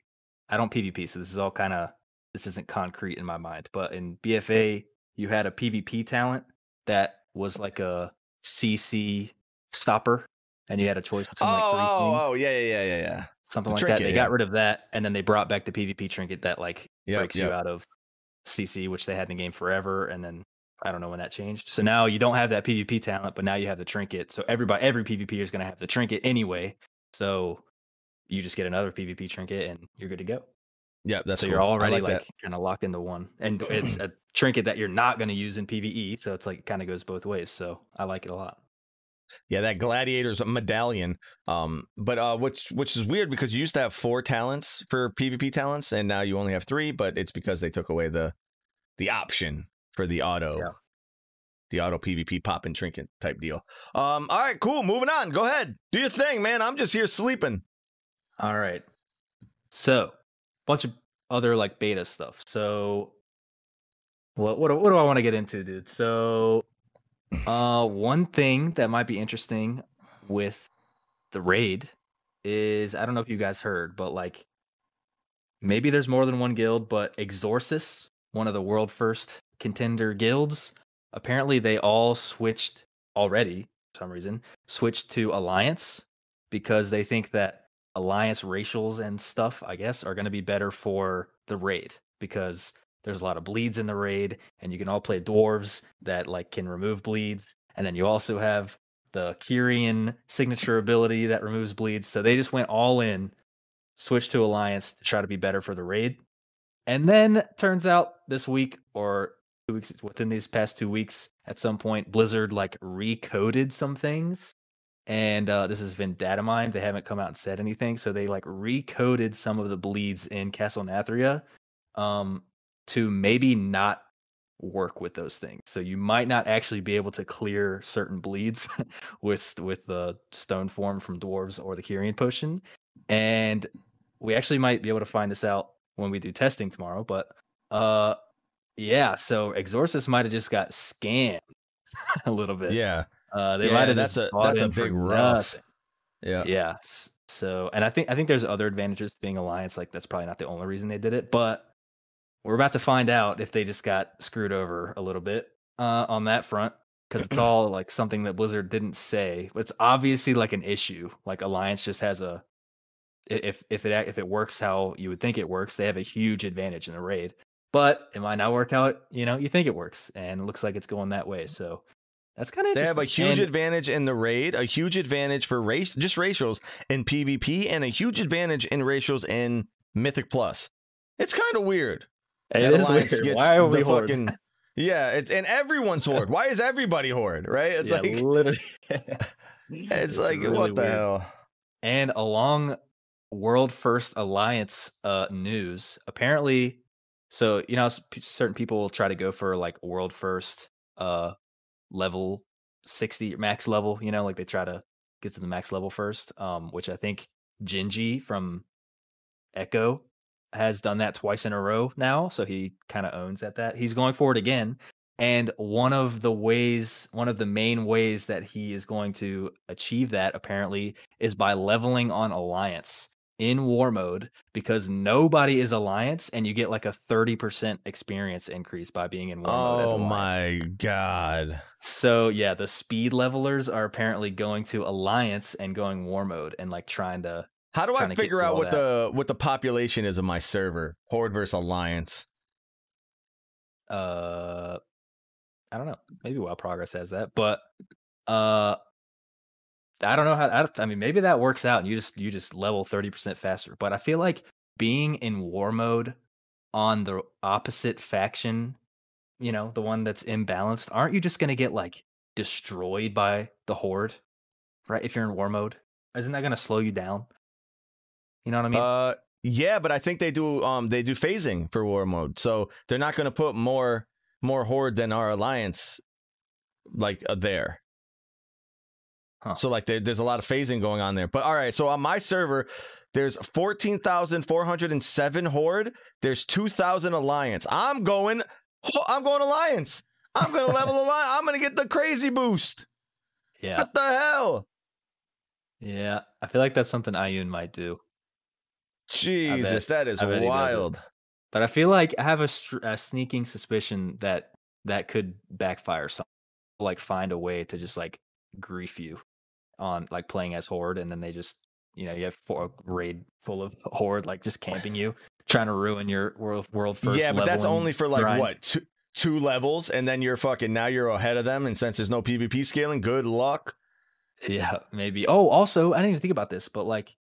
I don't PvP, so this is all kind of this isn't concrete in my mind. But in BFA, you had a PvP talent that was like a CC stopper, and you had a choice Oh, between like three things, oh, oh, yeah, yeah, yeah, yeah, yeah. Something the like that. They yeah. got rid of that, and then they brought back the PvP trinket that like Yep, breaks you out of CC, which they had in the game forever, and then. I don't know when that changed. So now you don't have that PvP talent, but now you have the trinket. So everybody, every PvP is going to have the trinket anyway. So you just get another PvP trinket and you're good to go. Yep, that's so cool. you're I already like like, kind of locked into one, and it's a trinket that you're not going to use in PVE. So it's like kind of goes both ways. So I like it a lot. Yeah, that gladiator's medallion. Um, but uh, which which is weird because you used to have four talents for PvP talents, and now you only have three. But it's because they took away the the option for the auto, Yeah. the auto PvP pop and trinket type deal. Um, all right, cool. Moving on. Go ahead, do your thing, man. I'm just here sleeping. All right. So bunch of other like beta stuff. So what what what do I want to get into, dude? So uh one thing that might be interesting with the raid is I don't know if you guys heard, but like maybe there's more than one guild, but Exorsus one of the world first contender guilds. Apparently, they all switched already for some reason, switched to Alliance because they think that Alliance racials and stuff, I guess, are going to be better for the raid because there's a lot of bleeds in the raid, and you can all play dwarves that like can remove bleeds, and then you also have the Kyrian signature ability that removes bleeds. So they just went all in, switched to Alliance to try to be better for the raid. And then turns out this week or two weeks within these past two weeks, at some point, Blizzard like recoded some things. And uh, this has been data mined. They haven't come out and said anything. So they like recoded some of the bleeds in Castle Nathria um, to maybe not work with those things. So you might not actually be able to clear certain bleeds with with the stone form from dwarves or the Kyrian potion. And we actually might be able to find this out when we do testing tomorrow. But uh yeah, so Exorsus might have just got scammed a little bit. Yeah. Uh they Yeah, might have that's just a- that's a big rough. nothing. Yeah. Yeah. So, and I think I think there's other advantages to being alliance. Like that's probably not the only reason they did it, but we're about to find out if they just got screwed over a little bit uh, on that front because it's all like something that Blizzard didn't say. But it's obviously like an issue. Like alliance just has a if if it if it works how you would think it works, they have a huge advantage in the raid. But it might not work out. You know, you think it works, and it looks like it's going that way. So that's kind of They have a huge And- advantage in the raid, a huge advantage for race, just racials in PvP, and a huge advantage in racials in Mythic Plus. It's kind of weird. It is weird. gets Why are we horde? fucking- Yeah, it's and everyone's horde. Why is everybody horde? Right? It's Yeah, like literally. it's, like really what the weird. hell? And along World First Alliance uh, news, apparently, so you know, certain people will try to go for like World First uh, level sixty max level. You know, like they try to get to the max level first. Um, which I think Gingi from Echo has done that twice in a row now, so he kind of owns at that. He's going for it again. And one of the ways, one of the main ways that he is going to achieve that apparently is by leveling on alliance in war mode because nobody is alliance and you get like a 30% experience increase by being in war mode Oh my god! So yeah, the speed levelers are apparently going to alliance and going war mode and like trying to How do I trying to get figure out what the what the population is of my server? Horde versus Alliance. uh I don't know. Maybe WoW Progress has that, but uh I don't know how I, I mean maybe that works out and you just you just level 30% faster, but I feel like being in war mode on the opposite faction, you know, the one that's imbalanced, aren't you just going to get like destroyed by the horde? Right? If you're in war mode, isn't that going to slow you down? You know what I mean? uh, yeah, but I think they do um they do phasing for war mode, so they're not going to put more more horde than our alliance like uh, there. Huh. So like there, there's a lot of phasing going on there. But all right, so on my server, there's fourteen thousand four hundred and seven horde. There's two thousand alliance. I'm going. I'm going alliance. I'm going to level alliance. I'm going to get the crazy boost. yeah. What the hell? Yeah. I feel like that's something Ayun might do. Jesus, that is I bet he does it. wild. But I feel like I have a, a sneaking suspicion that that could backfire. Some like find a way to just like grief you on like playing as horde, and then they just you know you have four, a raid full of horde like just camping you, trying to ruin your world world first. yeah, but that's only for like grind. what two two levels, and then you're fucking now you're ahead of them. And since there's no PvP scaling, good luck. Yeah, maybe. Oh, also, I didn't even think about this, but like,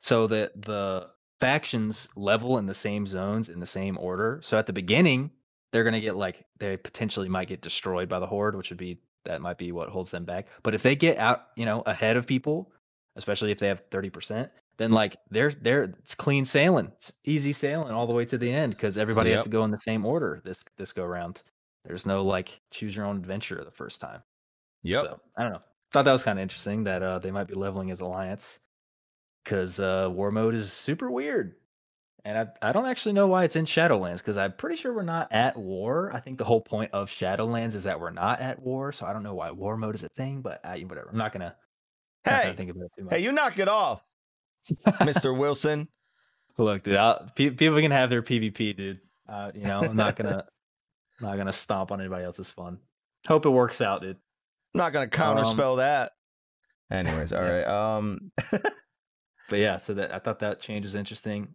so the the factions level in the same zones in the same order. So at the beginning, they're gonna get like they potentially might get destroyed by the horde, which would be that might be what holds them back. But if they get out, you know, ahead of people, especially if they have thirty percent, then like they're they're it's clean sailing, it's easy sailing all the way to the end because everybody has to go in the same order this this go round. There's no like choose your own adventure the first time. Yep. So I don't know. Thought that was kind of interesting that uh, they might be leveling as alliance because uh, war mode is super weird, and I I don't actually know why it's in Shadowlands because I'm pretty sure we're not at war. I think the whole point of Shadowlands is that we're not at war, so I don't know why war mode is a thing. But uh, whatever, I'm not gonna, Hey, gonna think about it too much. hey, you knock it off, Mister Wilson. Look, dude, I'll, people can have their PvP, dude. Uh, you know, I'm not gonna not gonna stomp on anybody else's fun. Hope it works out, dude. I'm not gonna counterspell um, that. Anyways, all right. Um but yeah, so that I thought that change was interesting.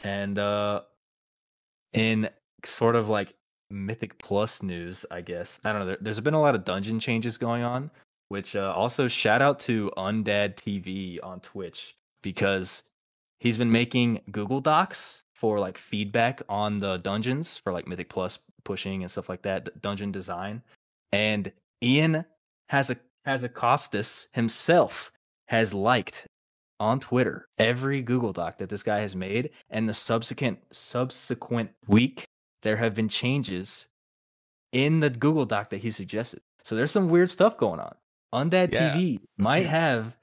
And uh in sort of like Mythic Plus news, I guess. I don't know. There, there's been a lot of dungeon changes going on, which uh, also shout out to Undead TV on Twitch because he's been making Google Docs for like feedback on the dungeons for like Mythic Plus pushing and stuff like that, dungeon design. And Ian has a Hazzikostas himself has liked on Twitter every Google Doc that this guy has made, and the subsequent subsequent week there have been changes in the Google Doc that he suggested. So there's some weird stuff going on. Undead yeah. TV might have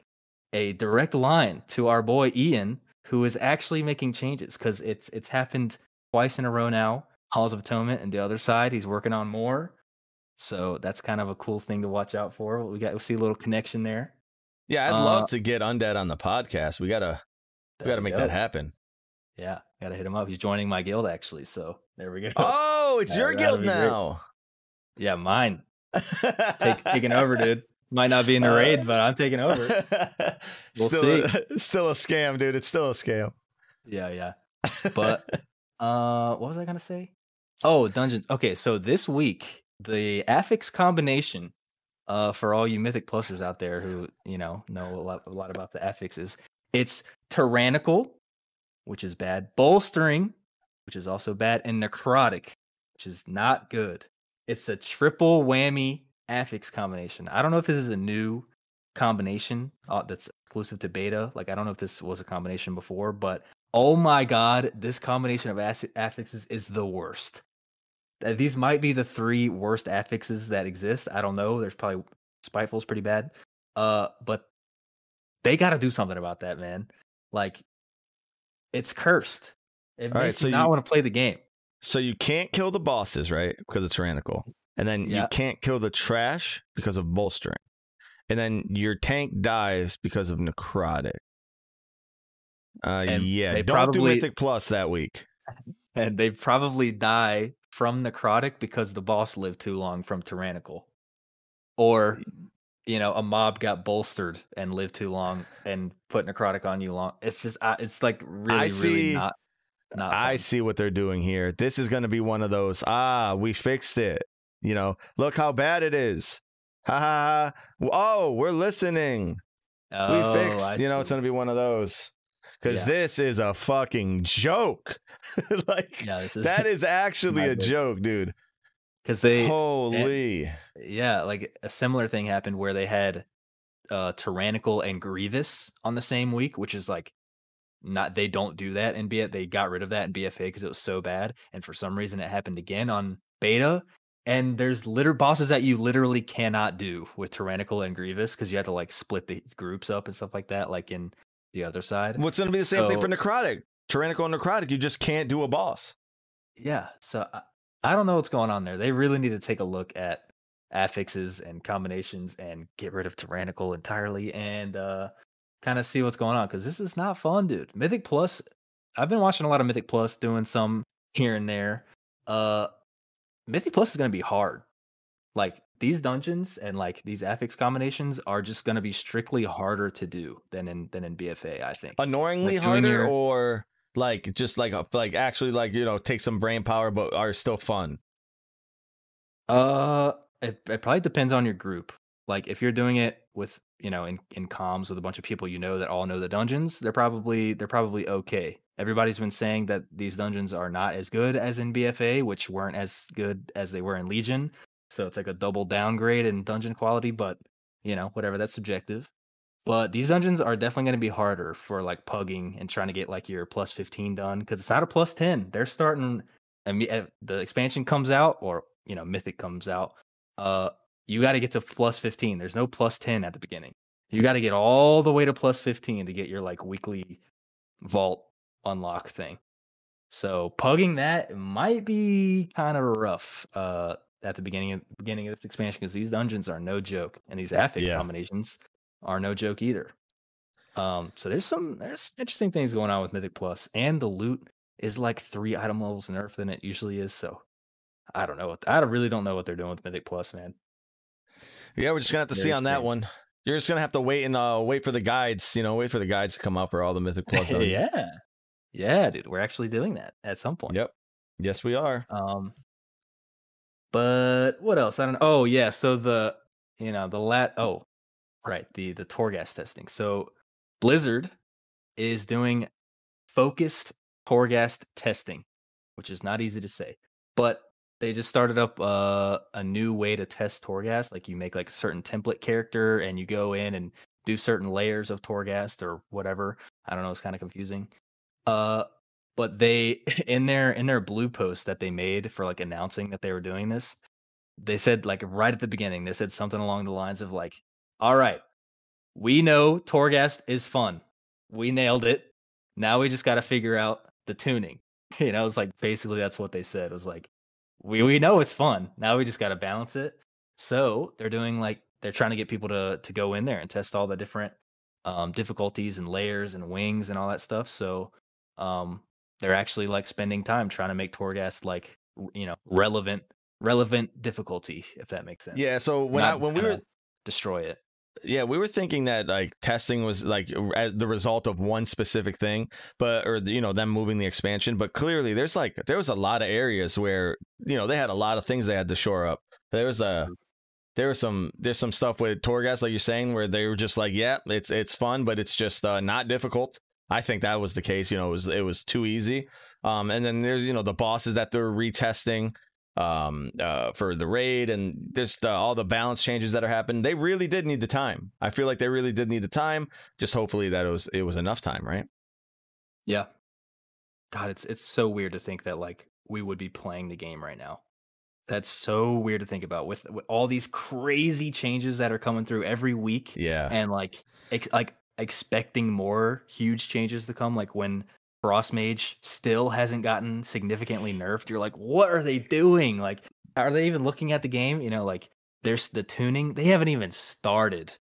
a direct line to our boy Ian, who is actually making changes because it's it's happened twice in a row now. Halls of Atonement and the other side, he's working on more. So that's kind of a cool thing to watch out for. We got we see a little connection there. Yeah, I'd uh, love to get Undead on the podcast. We gotta we gotta make go. that happen. Yeah, gotta hit him up. He's joining my guild actually. So there we go. Oh, it's your guild now. Great. Yeah, mine. Take, taking over, dude. Might not be in the raid, but I'm taking over. We'll still, see. Still a scam, dude. It's still a scam. Yeah, yeah. But uh, what was I gonna say? Oh, dungeons. Okay, so this week the affix combination uh, for all you Mythic Plusers out there who you know know a lot, a lot about the affixes, it's tyrannical, which is bad, bolstering, which is also bad, and necrotic, which is not good. It's a triple whammy affix combination. I don't know if this is a new combination uh, that's exclusive to beta. Like I don't know if this was a combination before, but oh my god, this combination of affixes is the worst these might be the three worst affixes that exist. I don't know. There's probably Spiteful's pretty bad. Uh, but they got to do something about that, man. Like, it's cursed. It All makes right, so you not want to play the game. So you can't kill the bosses, right? Because it's tyrannical, and then yeah. you can't kill the trash because of bolstering, and then your tank dies because of necrotic. Uh, and yeah, don't probably, do Mythic Plus that week. And they probably die from necrotic because the boss lived too long from tyrannical. Or you know a mob got bolstered and lived too long and put necrotic on you long it's just it's like really I see, really not not i see what they're doing here. This is going to be one of those ah we fixed it you know look how bad it is. Ha ha, ha. oh we're listening. Oh, we fixed I you know see. it's going to be one of those because yeah. this is a fucking joke. like yeah, is, that is actually a joke, dude. Because they holy and, yeah, like a similar thing happened where they had uh tyrannical and grievous on the same week, which is like not they don't do that in BF. They got rid of that in BFA because it was so bad, and for some reason it happened again on beta. And there's litter bosses that you literally cannot do with tyrannical and grievous because you have to like split the groups up and stuff like that, like in the other side. What's going to be the same so, thing for necrotic? Tyrannical and necrotic, you just can't do a boss. Yeah, so I, I don't know what's going on there. They really need to take a look at affixes and combinations and get rid of tyrannical entirely and uh kind of see what's going on because this is not fun, dude. Mythic Plus, I've been watching a lot of Mythic Plus, doing some here and there. Uh, Mythic Plus is going to be hard. Like these dungeons and like these affix combinations are just going to be strictly harder to do than in than in BFA. I think annoyingly like harder, your... or like just like a, like actually like you know take some brain power, but are still fun. Uh, it, it probably depends on your group. Like if you're doing it with you know in in comms with a bunch of people you know that all know the dungeons, they're probably they're probably okay. Everybody's been saying that these dungeons are not as good as in BFA, which weren't as good as they were in Legion. So it's like a double downgrade in dungeon quality, but you know, whatever, that's subjective. But these dungeons are definitely going to be harder for like pugging and trying to get like your plus 15 done because it's not a plus 10. They're starting, mean, eh, the expansion comes out or, you know, Mythic comes out. Uh, you got to get to plus 15. There's no plus 10 at the beginning. You got to get all the way to plus 15 to get your like weekly vault unlock thing. So pugging that might be kind of rough. Uh, at the beginning of beginning of this expansion because these dungeons are no joke and these affix yeah. combinations are no joke either. Um, so there's some there's interesting things going on with Mythic Plus and the loot is like three item levels nerf than it usually is. So I don't know. What, I really don't know what they're doing with Mythic Plus, man. Yeah, we're just gonna have to see on that one. You're just gonna have to wait and uh, wait for the guides. You know, wait for the guides to come out for all the Mythic Plus. yeah, yeah, dude. We're actually doing that at some point. Yep. Yes, we are. Um, but what else? I don't know. Oh yeah, so the you know the lat. Oh, right. The the Torghast testing. So Blizzard is doing focused Torghast testing, which is not easy to say, but they just started up uh, a new way to test Torghast. Like you make like a certain template character and you go in and do certain layers of Torghast or whatever. I don't know. It's kind of confusing. Uh, but they in their in their blue post that they made for like announcing that they were doing this, they said like right at the beginning, they said something along the lines of like, "All right, we know Torghast is fun. We nailed it. Now we just got to figure out the tuning." You know, it's like basically that's what they said. It was like we we know it's fun. Now we just got to balance it. So they're doing like they're trying to get people to to go in there and test all the different um, difficulties and layers and wings and all that stuff. So um, they're actually like spending time trying to make Torghast like you know relevant relevant difficulty if that makes sense. Yeah. So when Not I when we were destroy it. Yeah, we were thinking that like testing was like the result of one specific thing, but or you know them moving the expansion. But clearly, there's like there was a lot of areas where you know they had a lot of things they had to shore up. There was a mm-hmm. there was some there's some stuff with Torghast like you're saying where they were just like yeah it's it's fun but it's just uh, not difficult. I think that was the case. You know, it was it was too easy. Um, and then there's you know the bosses that they're retesting um, uh, for the raid and just all the balance changes that are happening. They really did need the time. I feel like they really did need the time. Just hopefully that it was it was enough time, right? Yeah. God, it's it's so weird to think that like we would be playing the game right now. That's so weird to think about with, with all these crazy changes that are coming through every week. Yeah, and like ex- like expecting more huge changes to come. Like when Frost Mage still hasn't gotten significantly nerfed. You're like, what are they doing? Like, are they even looking at the game? You know, like there's the tuning. They haven't even started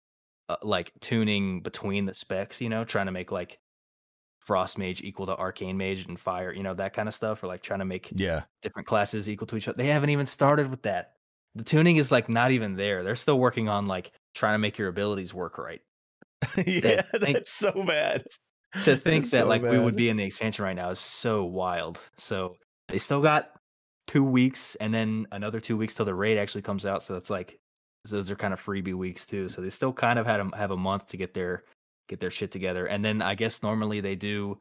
uh, like tuning between the specs. You know, trying to make like Frost Mage equal to Arcane Mage and Fire. You know that kind of stuff, or like trying to make yeah different classes equal to each other. They haven't even started with that. The tuning is like not even there. They're still working on like trying to make your abilities work right. yeah, that's so bad to think that so like bad. we would be in the expansion right now is so wild. So they still got two weeks and then another two weeks till the raid actually comes out. So it's like those are kind of freebie weeks too. So they still kind of had a, have a month to get their get their shit together. And then I guess normally they do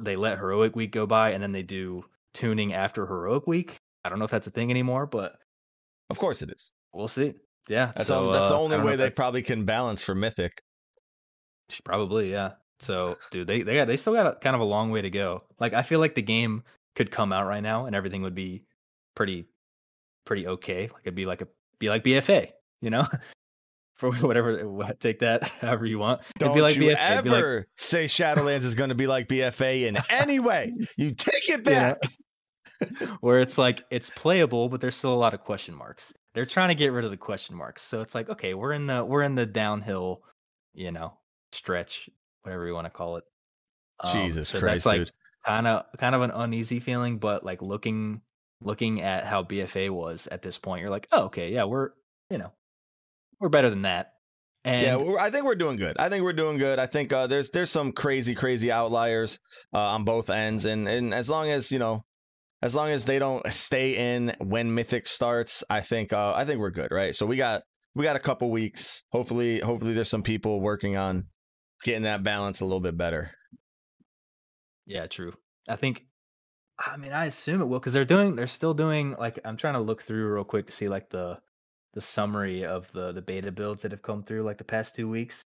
they let heroic week go by and then they do tuning after heroic week. I don't know if that's a thing anymore, but of course it is. We'll see. Yeah, that's, so, that's uh, the only way they probably can balance for Mythic. Probably, yeah. So, dude, they they got they still got a, kind of a long way to go. Like, I feel like the game could come out right now and everything would be pretty pretty okay. Like it'd be like a be like BFA, you know. For whatever, eh, take that however you want. Don't it'd be like you BFA. ever like... say Shadowlands is going to be like BFA in any way. You take it back. Where it's like it's playable, but there's still a lot of question marks. They're trying to get rid of the question marks. So it's like, okay, we're in the we're in the downhill, you know, stretch whatever you want to call it. Um, Jesus so Christ, that's like kind of kind of an uneasy feeling, but like looking looking at how BFA was at this point, you're like, oh, okay, yeah, we're you know we're better than that. And yeah, I think we're doing good. I think we're doing good. I think uh, there's there's some crazy crazy outliers uh, on both ends, and and as long as you know, as long as they don't stay in when Mythic starts, I think uh, I think we're good, right? So we got we got a couple weeks. Hopefully, hopefully there's some people working on getting that balance a little bit better. Yeah, true. I think I mean I assume it will because they're doing they're still doing like I'm trying to look through real quick to see like the the summary of the the beta builds that have come through like the past two weeks.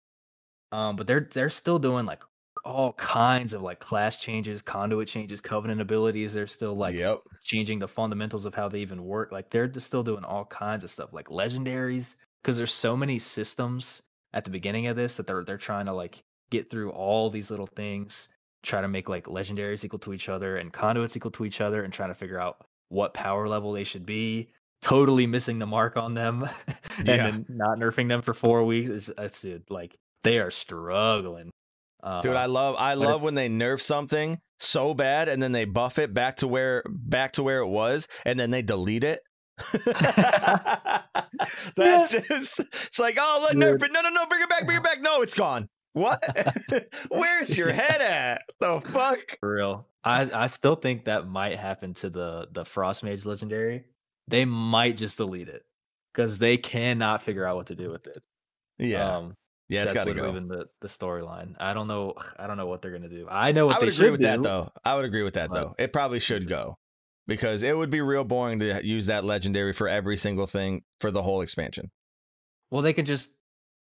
Um, but they're they're still doing like all kinds of like class changes, conduit changes, covenant abilities. They're still like yep. changing the fundamentals of how they even work. Like they're just still doing all kinds of stuff, like legendaries, because there's so many systems at the beginning of this that they're they're trying to like get through all these little things, try to make like legendaries equal to each other and conduits equal to each other, and trying to figure out what power level they should be. Totally missing the mark on them, and yeah. then not nerfing them for four weeks. It's, it's dude, like they are struggling. Uh, Dude, I love I love when they nerf something so bad and then they buff it back to where back to where it was and then they delete it. That's just it's like, oh nerf it. No, no, no, bring it back, bring it back. No, it's gone. What? Where's your head at? The fuck? for real. I I still think that might happen to the the Frost Mage legendary. They might just delete it because they cannot figure out what to do with it. Yeah. Um, yeah, it's that's gotta go. been the the storyline. I don't know. I don't know what they're gonna do. I know what I they would should agree with do. that though. I would agree with that but- though. It probably should go. Because it would be real boring to use that legendary for every single thing for the whole expansion. Well, they could just.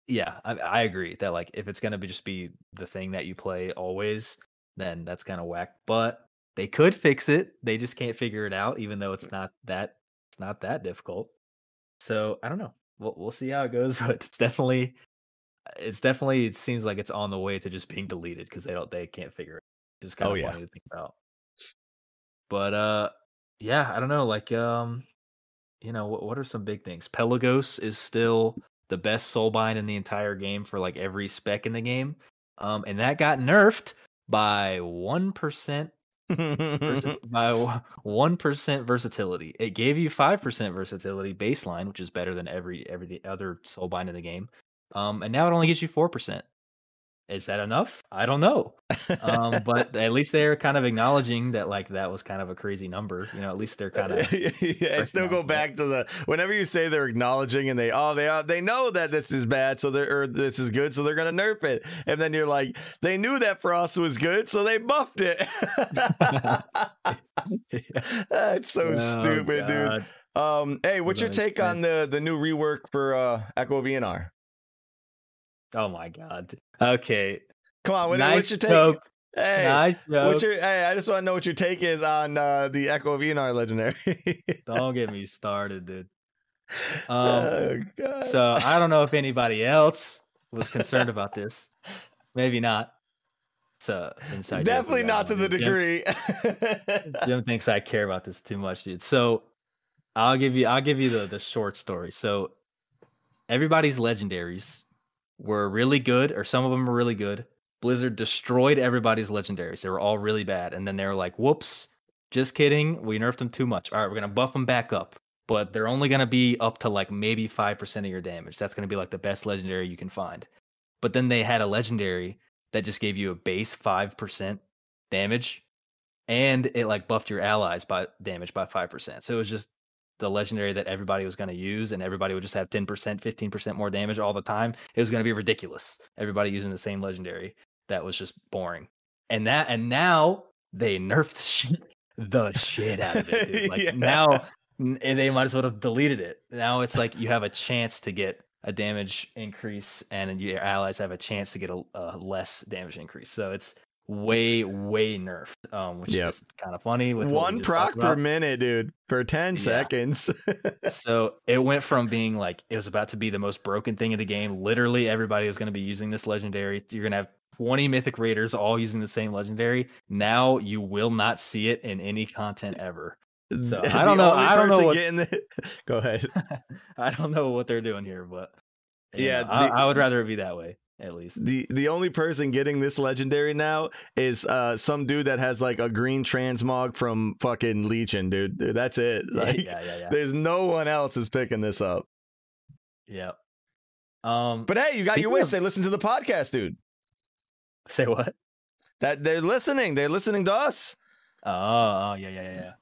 Yeah, I, I agree that like if it's gonna be just be the thing that you play always, then that's kind of whack. But they could fix it. They just can't figure it out, even though it's not that it's not that difficult. So I don't know. We'll we'll see how it goes, but it's definitely it's definitely it seems like it's on the way to just being deleted because they don't they can't figure it. It's just kind Oh, of yeah. funny to think about. But uh yeah, I don't know. Like um, you know, what what are some big things? Pelagos is still the best soulbind in the entire game for like every spec in the game. Um, and that got nerfed by one percent versa- by one percent versatility. It gave you five percent versatility baseline, which is better than every every other soulbind in the game. Um, and now it only gives you four percent. Is that enough? I don't know. Um, but at least they're kind of acknowledging that like that was kind of a crazy number. You know, at least they're kind of yeah, I still go back to the whenever you say they're acknowledging and they oh they are they know that this is bad so they're or this is good so they're gonna nerf it and then you're like they knew that frost was good so they buffed it. That's so Oh, stupid, dude. Um, hey, what's your take on the the new rework for uh Echo of Eonar? Oh my god. Okay. Come on, what, nice what's your take? joke. Hey, nice joke. what's your hey? I just want to know what your take is on uh the Echo of Eonar legendary. Don't get me started, dude. Um, oh, God. so I don't know if anybody else was concerned about this. Maybe not. It's a inside Definitely not to the. Jim- degree. Jim thinks I care about this too much, dude. So I'll give you I'll give you the the short story. So everybody's legendaries were really good, or some of them were really good. Blizzard destroyed everybody's legendaries. They were all really bad. And then they were like, whoops, just kidding. We nerfed them too much. All right, we're gonna buff them back up. But they're only gonna be up to like maybe five percent of your damage. That's gonna be like the best legendary you can find. But then they had a legendary that just gave you a base five percent damage and it like buffed your allies by damage by 5%. So it was just the legendary that everybody was going to use and everybody would just have 10%, 15% more damage all the time. It was going to be ridiculous. Everybody using the same legendary. That was just boring. And that and now they nerfed the shit, the shit out of it. Dude. Like Yeah. now and they might as well have deleted it. Now it's like you have a chance to get a damage increase and your allies have a chance to get a, a less damage increase. So it's way way nerfed um which Yep. is kind of funny with One just proc per minute, dude, for 10 Yeah. seconds. so it went from being like it was about to be the most broken thing in the game literally everybody was going to be using this legendary you're going to have 20 mythic raiders all using the same legendary now you will not see it in any content ever So, I don't know- I don't know what- getting the... Go ahead. i don't know what they're doing here but Yeah, know, I, I would rather it be that way at least The the only person getting this legendary now is uh some dude that has like a green transmog from fucking Legion, dude. Dude, That's it. Like yeah yeah yeah, there's no one else is picking this up. yeah. um But hey, you got your wish. of- They listen to the podcast, dude. say what That they're listening. They're listening to us. oh, oh yeah yeah yeah yeah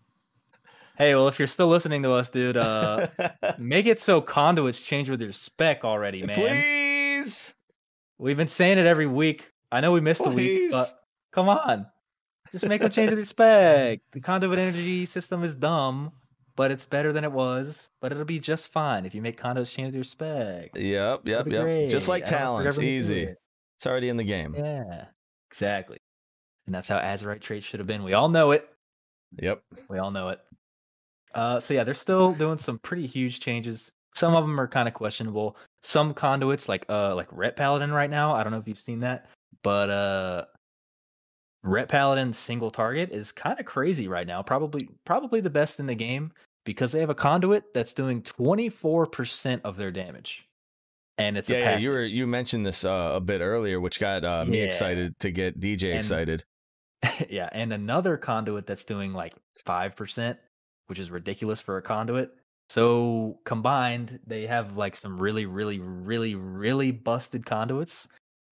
hey well if you're still listening to us dude uh Make it so conduits change with your spec already, man. Please. We've been saying it every week. I know we missed a week, but come on. Just make them change with your spec. The conduit energy system is dumb, but it's better than it was. But it'll be just fine if you make conduits change with your spec. Yep, yep, yep. Just like I talents, forget to do easy. it. It's already in the game. Yeah, exactly. And that's how Azerite traits should have been. We all know it. Yep. We all know it. Uh, so yeah, they're still doing some pretty huge changes. Some of them are kind of questionable. Some conduits, like uh, like Ret Paladin right now. I don't know if you've seen that, but uh, Ret Paladin single target is kind of crazy right now. Probably probably the best in the game because they have a conduit that's doing twenty four percent of their damage. and it's yeah, a yeah, you were you mentioned this uh, a bit earlier, which got uh, me Yeah. excited to get DJ And- excited. yeah, and another conduit that's doing like five percent, which is ridiculous for a conduit. So combined, they have like some really, really, really, really busted conduits.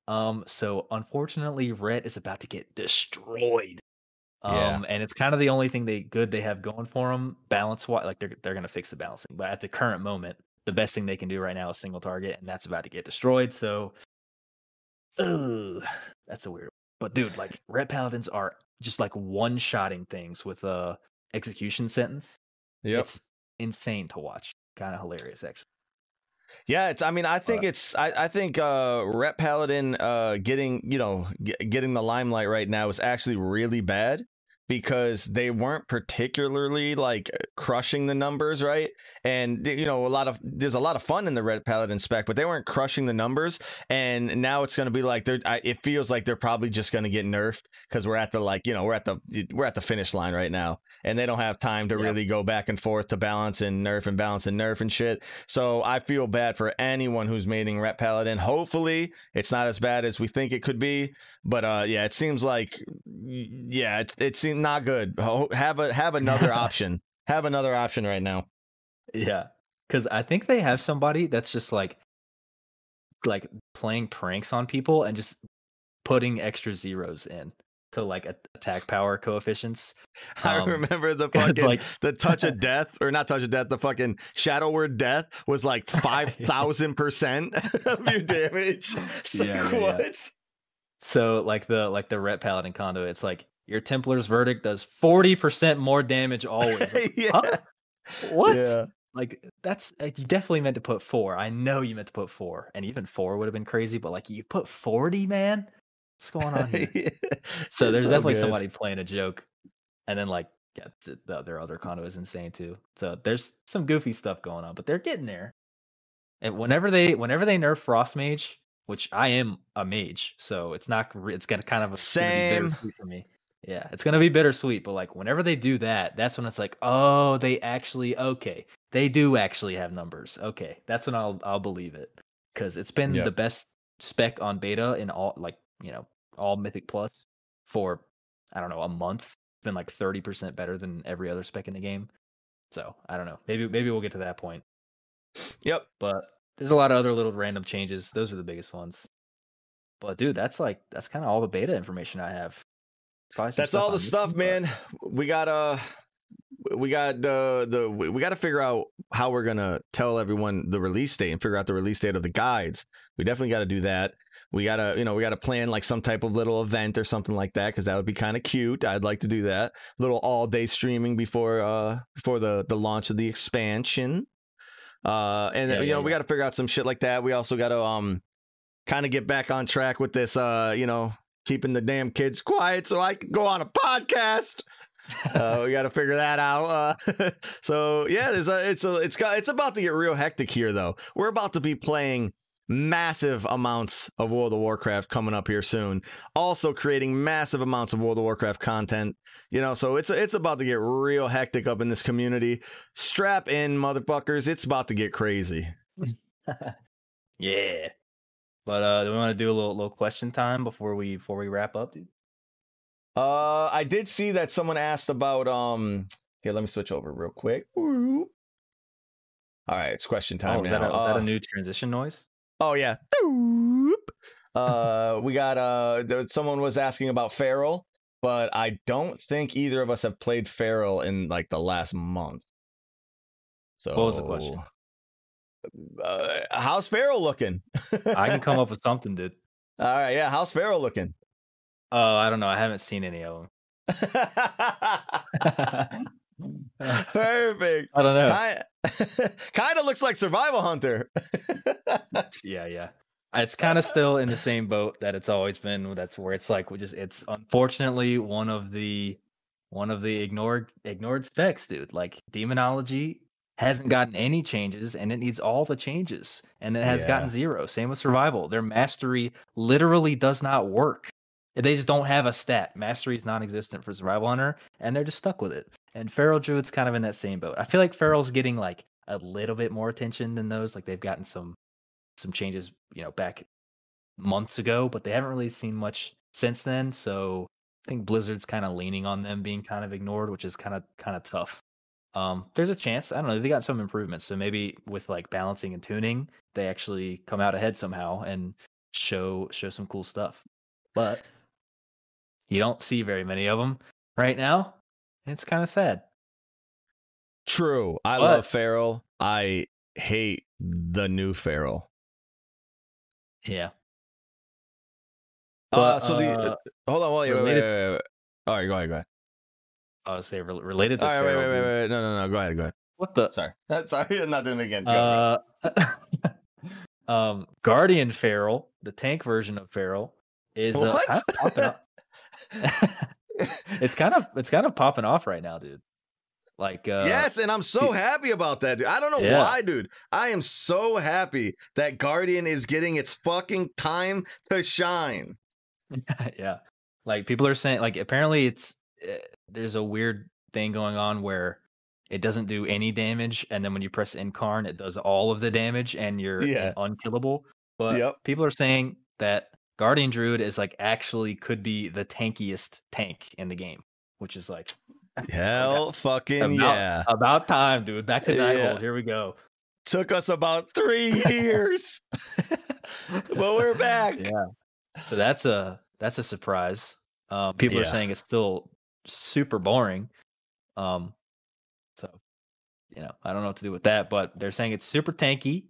Um, so unfortunately, Ret is about to get destroyed. Um, Yeah. and it's kind of the only thing they good they have going for them balance wise. Like they're they're gonna fix the balancing, but at the current moment, the best thing they can do right now is single target, and that's about to get destroyed. So, ugh, that's a weird. But dude, like Ret paladins are just like one shotting things with a execution sentence. Yep. It's insane to watch. Kind of hilarious, actually. Yeah, it's. I mean, I think it's. I, I think uh, Ret Paladin uh, getting you know g- getting the limelight right now is actually really bad because they weren't particularly like crushing the numbers, right? And you know, a lot of there's a lot of fun in the Ret Paladin spec, but they weren't crushing the numbers. And now it's going to be like they're. I, it feels like they're probably just going to get nerfed because we're at the like you know we're at the we're at the finish line right now, and they don't have time to Yep. really go back and forth to balance and nerf and balance and nerf and shit. So I feel bad for anyone who's mating Ret Paladin. Hopefully, it's not as bad as we think it could be. But uh, yeah, it seems like yeah, it it seemed not good. Have a have another option. Have another option right now. Yeah, because I think they have somebody that's just like, like playing pranks on people and just putting extra zeros in to like attack power coefficients. I Um, remember the fucking like the touch of death or not touch of death. The fucking shadow word death was like five thousand percent of your damage. Like, Yeah, yeah, yeah. what? so like the like the ret paladin conduit. It's like your Templar's verdict does forty percent more damage always. Like, yeah. huh? What? Yeah. Like that's uh, you definitely meant to put four. I know you meant to put four, and even four would have been crazy. But like you put forty, man. What's going on here? So It's there's definitely good. somebody playing a joke, and then like yeah, th- the, their other condo is insane too. So there's some goofy stuff going on, but they're getting there. And whenever they whenever they nerf frost mage, which I am a mage, so it's not it's gonna kind of a, it's gonna be Same. for me. Yeah, it's gonna be bittersweet, but like whenever they do that, that's when it's like, oh, they actually okay, they do actually have numbers. Okay, that's when I'll I'll believe it because it's been Yep. the best spec on beta in all like you know all Mythic Plus for I don't know a month. It's been like thirty percent better than every other spec in the game. So I don't know. Maybe maybe we'll get to that point. Yep. But there's a lot of other little random changes. Those are the biggest ones. But dude, that's like that's kind of all the beta information I have. That's all the stuff, man. We got uh we got the the we we got to figure out how we're gonna tell everyone the release date and figure out the release date of the guides. We definitely got to do that. We gotta you know we gotta plan like some type of little event or something like that because that would be kind of cute. I'd like to do that. Little all day streaming before uh before the the launch of the expansion. Uh and Yeah, you yeah, know we got to figure out some shit like that. We also got to um kind of get back on track with this uh you know keeping the damn kids quiet so I can go on a podcast. Uh, we got to figure that out. Uh, so yeah, there's a it's a it's got it's about to get real hectic here though. We're about to be playing massive amounts of World of Warcraft coming up here soon. Also creating massive amounts of World of Warcraft content. You know, so it's it's about to get real hectic up in this community. Strap in, motherfuckers. It's about to get crazy. yeah. But uh, do we want to do a little little question time before we before we wrap up, dude? Uh, I did see that someone asked about um. Here, let me switch over real quick. All right, it's question time oh, is now. that, a, is that Uh, a new transition noise? Oh yeah. Uh, we got uh. Someone was asking about Feral, but I don't think either of us have played Feral in like the last month. So What was the question? Uh, how's Feral looking? I can come up with something, dude. All right, yeah. How's Feral looking? Oh, I don't know. I haven't seen any of them. Perfect. I don't know. Kind kind of looks like Survival Hunter. Yeah, yeah. It's kind of still in the same boat that it's always been. That's where it's like we just it's unfortunately one of the one of the ignored ignored specs, dude. Like demonology hasn't gotten any changes and it needs all the changes and it has Yeah. gotten zero. Same with survival. Their mastery literally does not work. They just don't have a stat. Mastery is non-existent for survival hunter and they're just stuck with it. And feral druid's kind of in that same boat. I feel like feral's getting like a little bit more attention than those. Like they've gotten some some changes, you know, back months ago, but they haven't really seen much since then. So I think Blizzard's kind of leaning on them being kind of ignored, which is kind of kind of tough. Um, there's a chance. I don't know. They got some improvements, so maybe with like balancing and tuning, they actually come out ahead somehow and show show some cool stuff. But you don't see very many of them right now. It's kind of sad. True. I But- love Feral. I hate the new Feral. Yeah. Uh, But, so the uh, hold on, wait, wait, wait, related- wait, wait. All right, go ahead, go ahead. I would say re- related to All right, wait, Feral, wait, wait, dude. wait. No, no, no. Go ahead, go ahead. What the? Sorry, sorry, I'm not doing it again. Go ahead, go ahead. Uh, um, Guardian Feral, the tank version of Feral, is uh, What? kind of popping off. it's kind of it's kind of popping off right now, dude. Like, uh, yes, and I'm so happy about that, dude. I don't know Yeah. why, dude. I am so happy that Guardian is getting its fucking time to shine. yeah. Like people are saying, like apparently it's uh, there's a weird thing going on where it doesn't do any damage, and then when you press incarn, it does all of the damage, and you're Yeah. unkillable. But Yep. people are saying that Guardian Druid is like actually could be the tankiest tank in the game, which is like Hell fucking about, yeah. about time, dude. Back to Yeah. Nighthold. Here we go. Took us about three years, but we're back. yeah. So that's a that's a surprise. Um, people are saying it's still super boring. Um, so you know, I don't know what to do with that, but they're saying it's super tanky.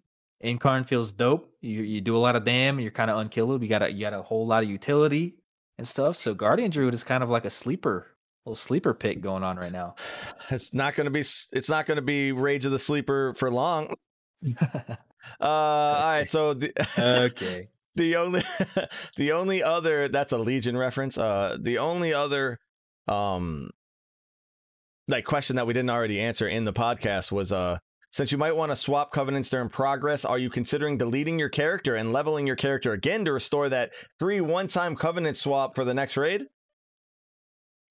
Incarn feels dope. You you do a lot of dam. You're kind of unkillable. You got a you got a whole lot of utility and stuff. So Guardian Druid is kind of like a sleeper, little sleeper pick going on right now. It's not gonna be. It's not gonna be Rage of the Sleeper for long. Uh, all right. So the okay. the only the only other that's a Legion reference. Uh, the only other um like question that we didn't already answer in the podcast was uh since you might want to swap covenants during progress, are you considering deleting your character and leveling your character again to restore that free one-time covenant swap for the next raid?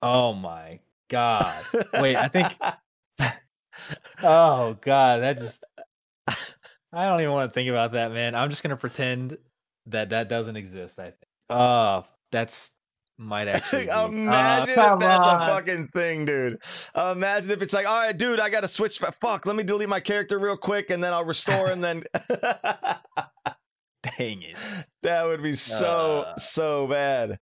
Oh my god. Wait, I think Oh god, that just I don't even want to think about that, man. I'm just gonna pretend that that doesn't exist. I think. Oh, that's might actually. Be. Imagine if that's on. a fucking thing, dude. imagine if it's like, all right, dude, I gotta switch. But fuck, let me delete my character real quick, and then I'll restore, and then Dang it. that would be so Uh. so bad.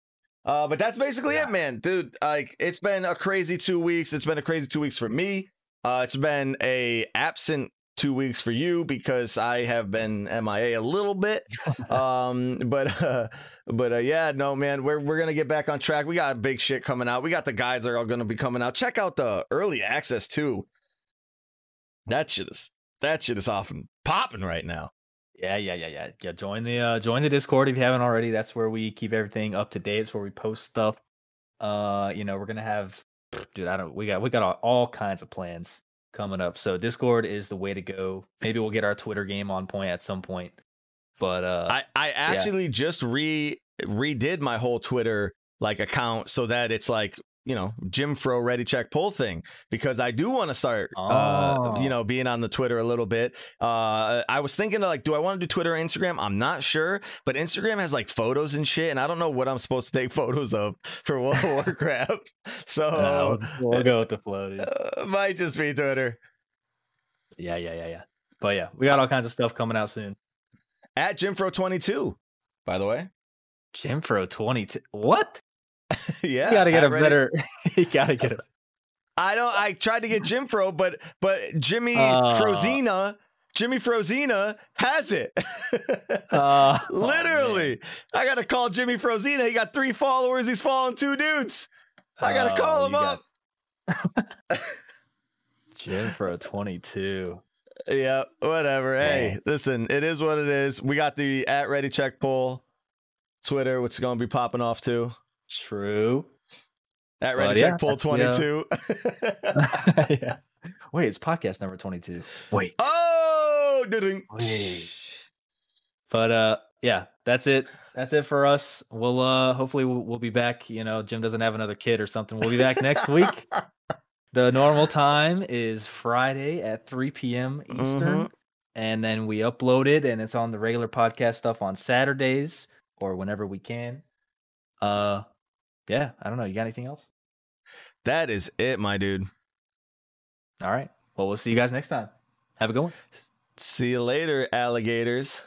Uh, but that's basically Yeah. it, man, dude. Like, it's been a crazy two weeks. It's been a crazy two weeks for me. Uh, it's been a absent two weeks for you because I have been MIA a little bit. um, but uh, but uh, yeah, no, man, we're we're gonna get back on track. We got big shit coming out. We got the guides are all gonna be coming out. Check out the early access too. That shit is that shit is off and popping right now. Yeah, yeah, yeah, yeah. Yeah, join the uh join the Discord if you haven't already. That's where we keep everything up to date. It's where we post stuff. Uh, you know, we're gonna have dude, I don't we got we got all, all kinds of plans coming up. So Discord is the way to go. Maybe we'll get our Twitter game on point at some point. But uh I I actually just re redid my whole Twitter like account so that it's like you know Jim Fro ready check pull thing because I do want to start uh Oh. you know being on the Twitter a little bit. Uh I was thinking of like do I want to do Twitter or Instagram? I'm not sure, but Instagram has like photos and shit and I don't know what I'm supposed to take photos of for World of Warcraft. So uh, we'll, we'll go with the flow, uh, might just be Twitter. Yeah, yeah, yeah, yeah. But yeah, we got all kinds of stuff coming out soon. At JimFro22, by the way. Jimfro 22. What? yeah. You gotta get a better you gotta get it. I don't. I tried to get Jim Fro, but but Jimmy Uh. Frozina, Jimmy Frozina has it. uh, oh. Literally, I gotta call Jimmy Frozina. He got three followers. He's following two dudes. I gotta Oh, call him got- up. Jim Fro 22. Yeah, whatever. Hey, listen, it is what it is. We got the at Ready Check Pull, Twitter, which is gonna be popping off too. True. At Well, Ready yeah, Check Pull that's uh, twenty two. yeah. Wait, it's podcast number 22. Wait. oh, didn't. Wait. But uh yeah, that's it. That's it for us. We'll uh hopefully we'll, we'll be back, you know, Jim doesn't have another kid or something. We'll be back next week. The normal time is Friday at 3 p.m. Eastern. Mhm. and then we upload it, and it's on the regular podcast stuff on Saturdays or whenever we can. Uh, yeah, I don't know. You got anything else? That is it, my dude. All right. Well, we'll see you guys next time. Have a good one. See you later, alligators.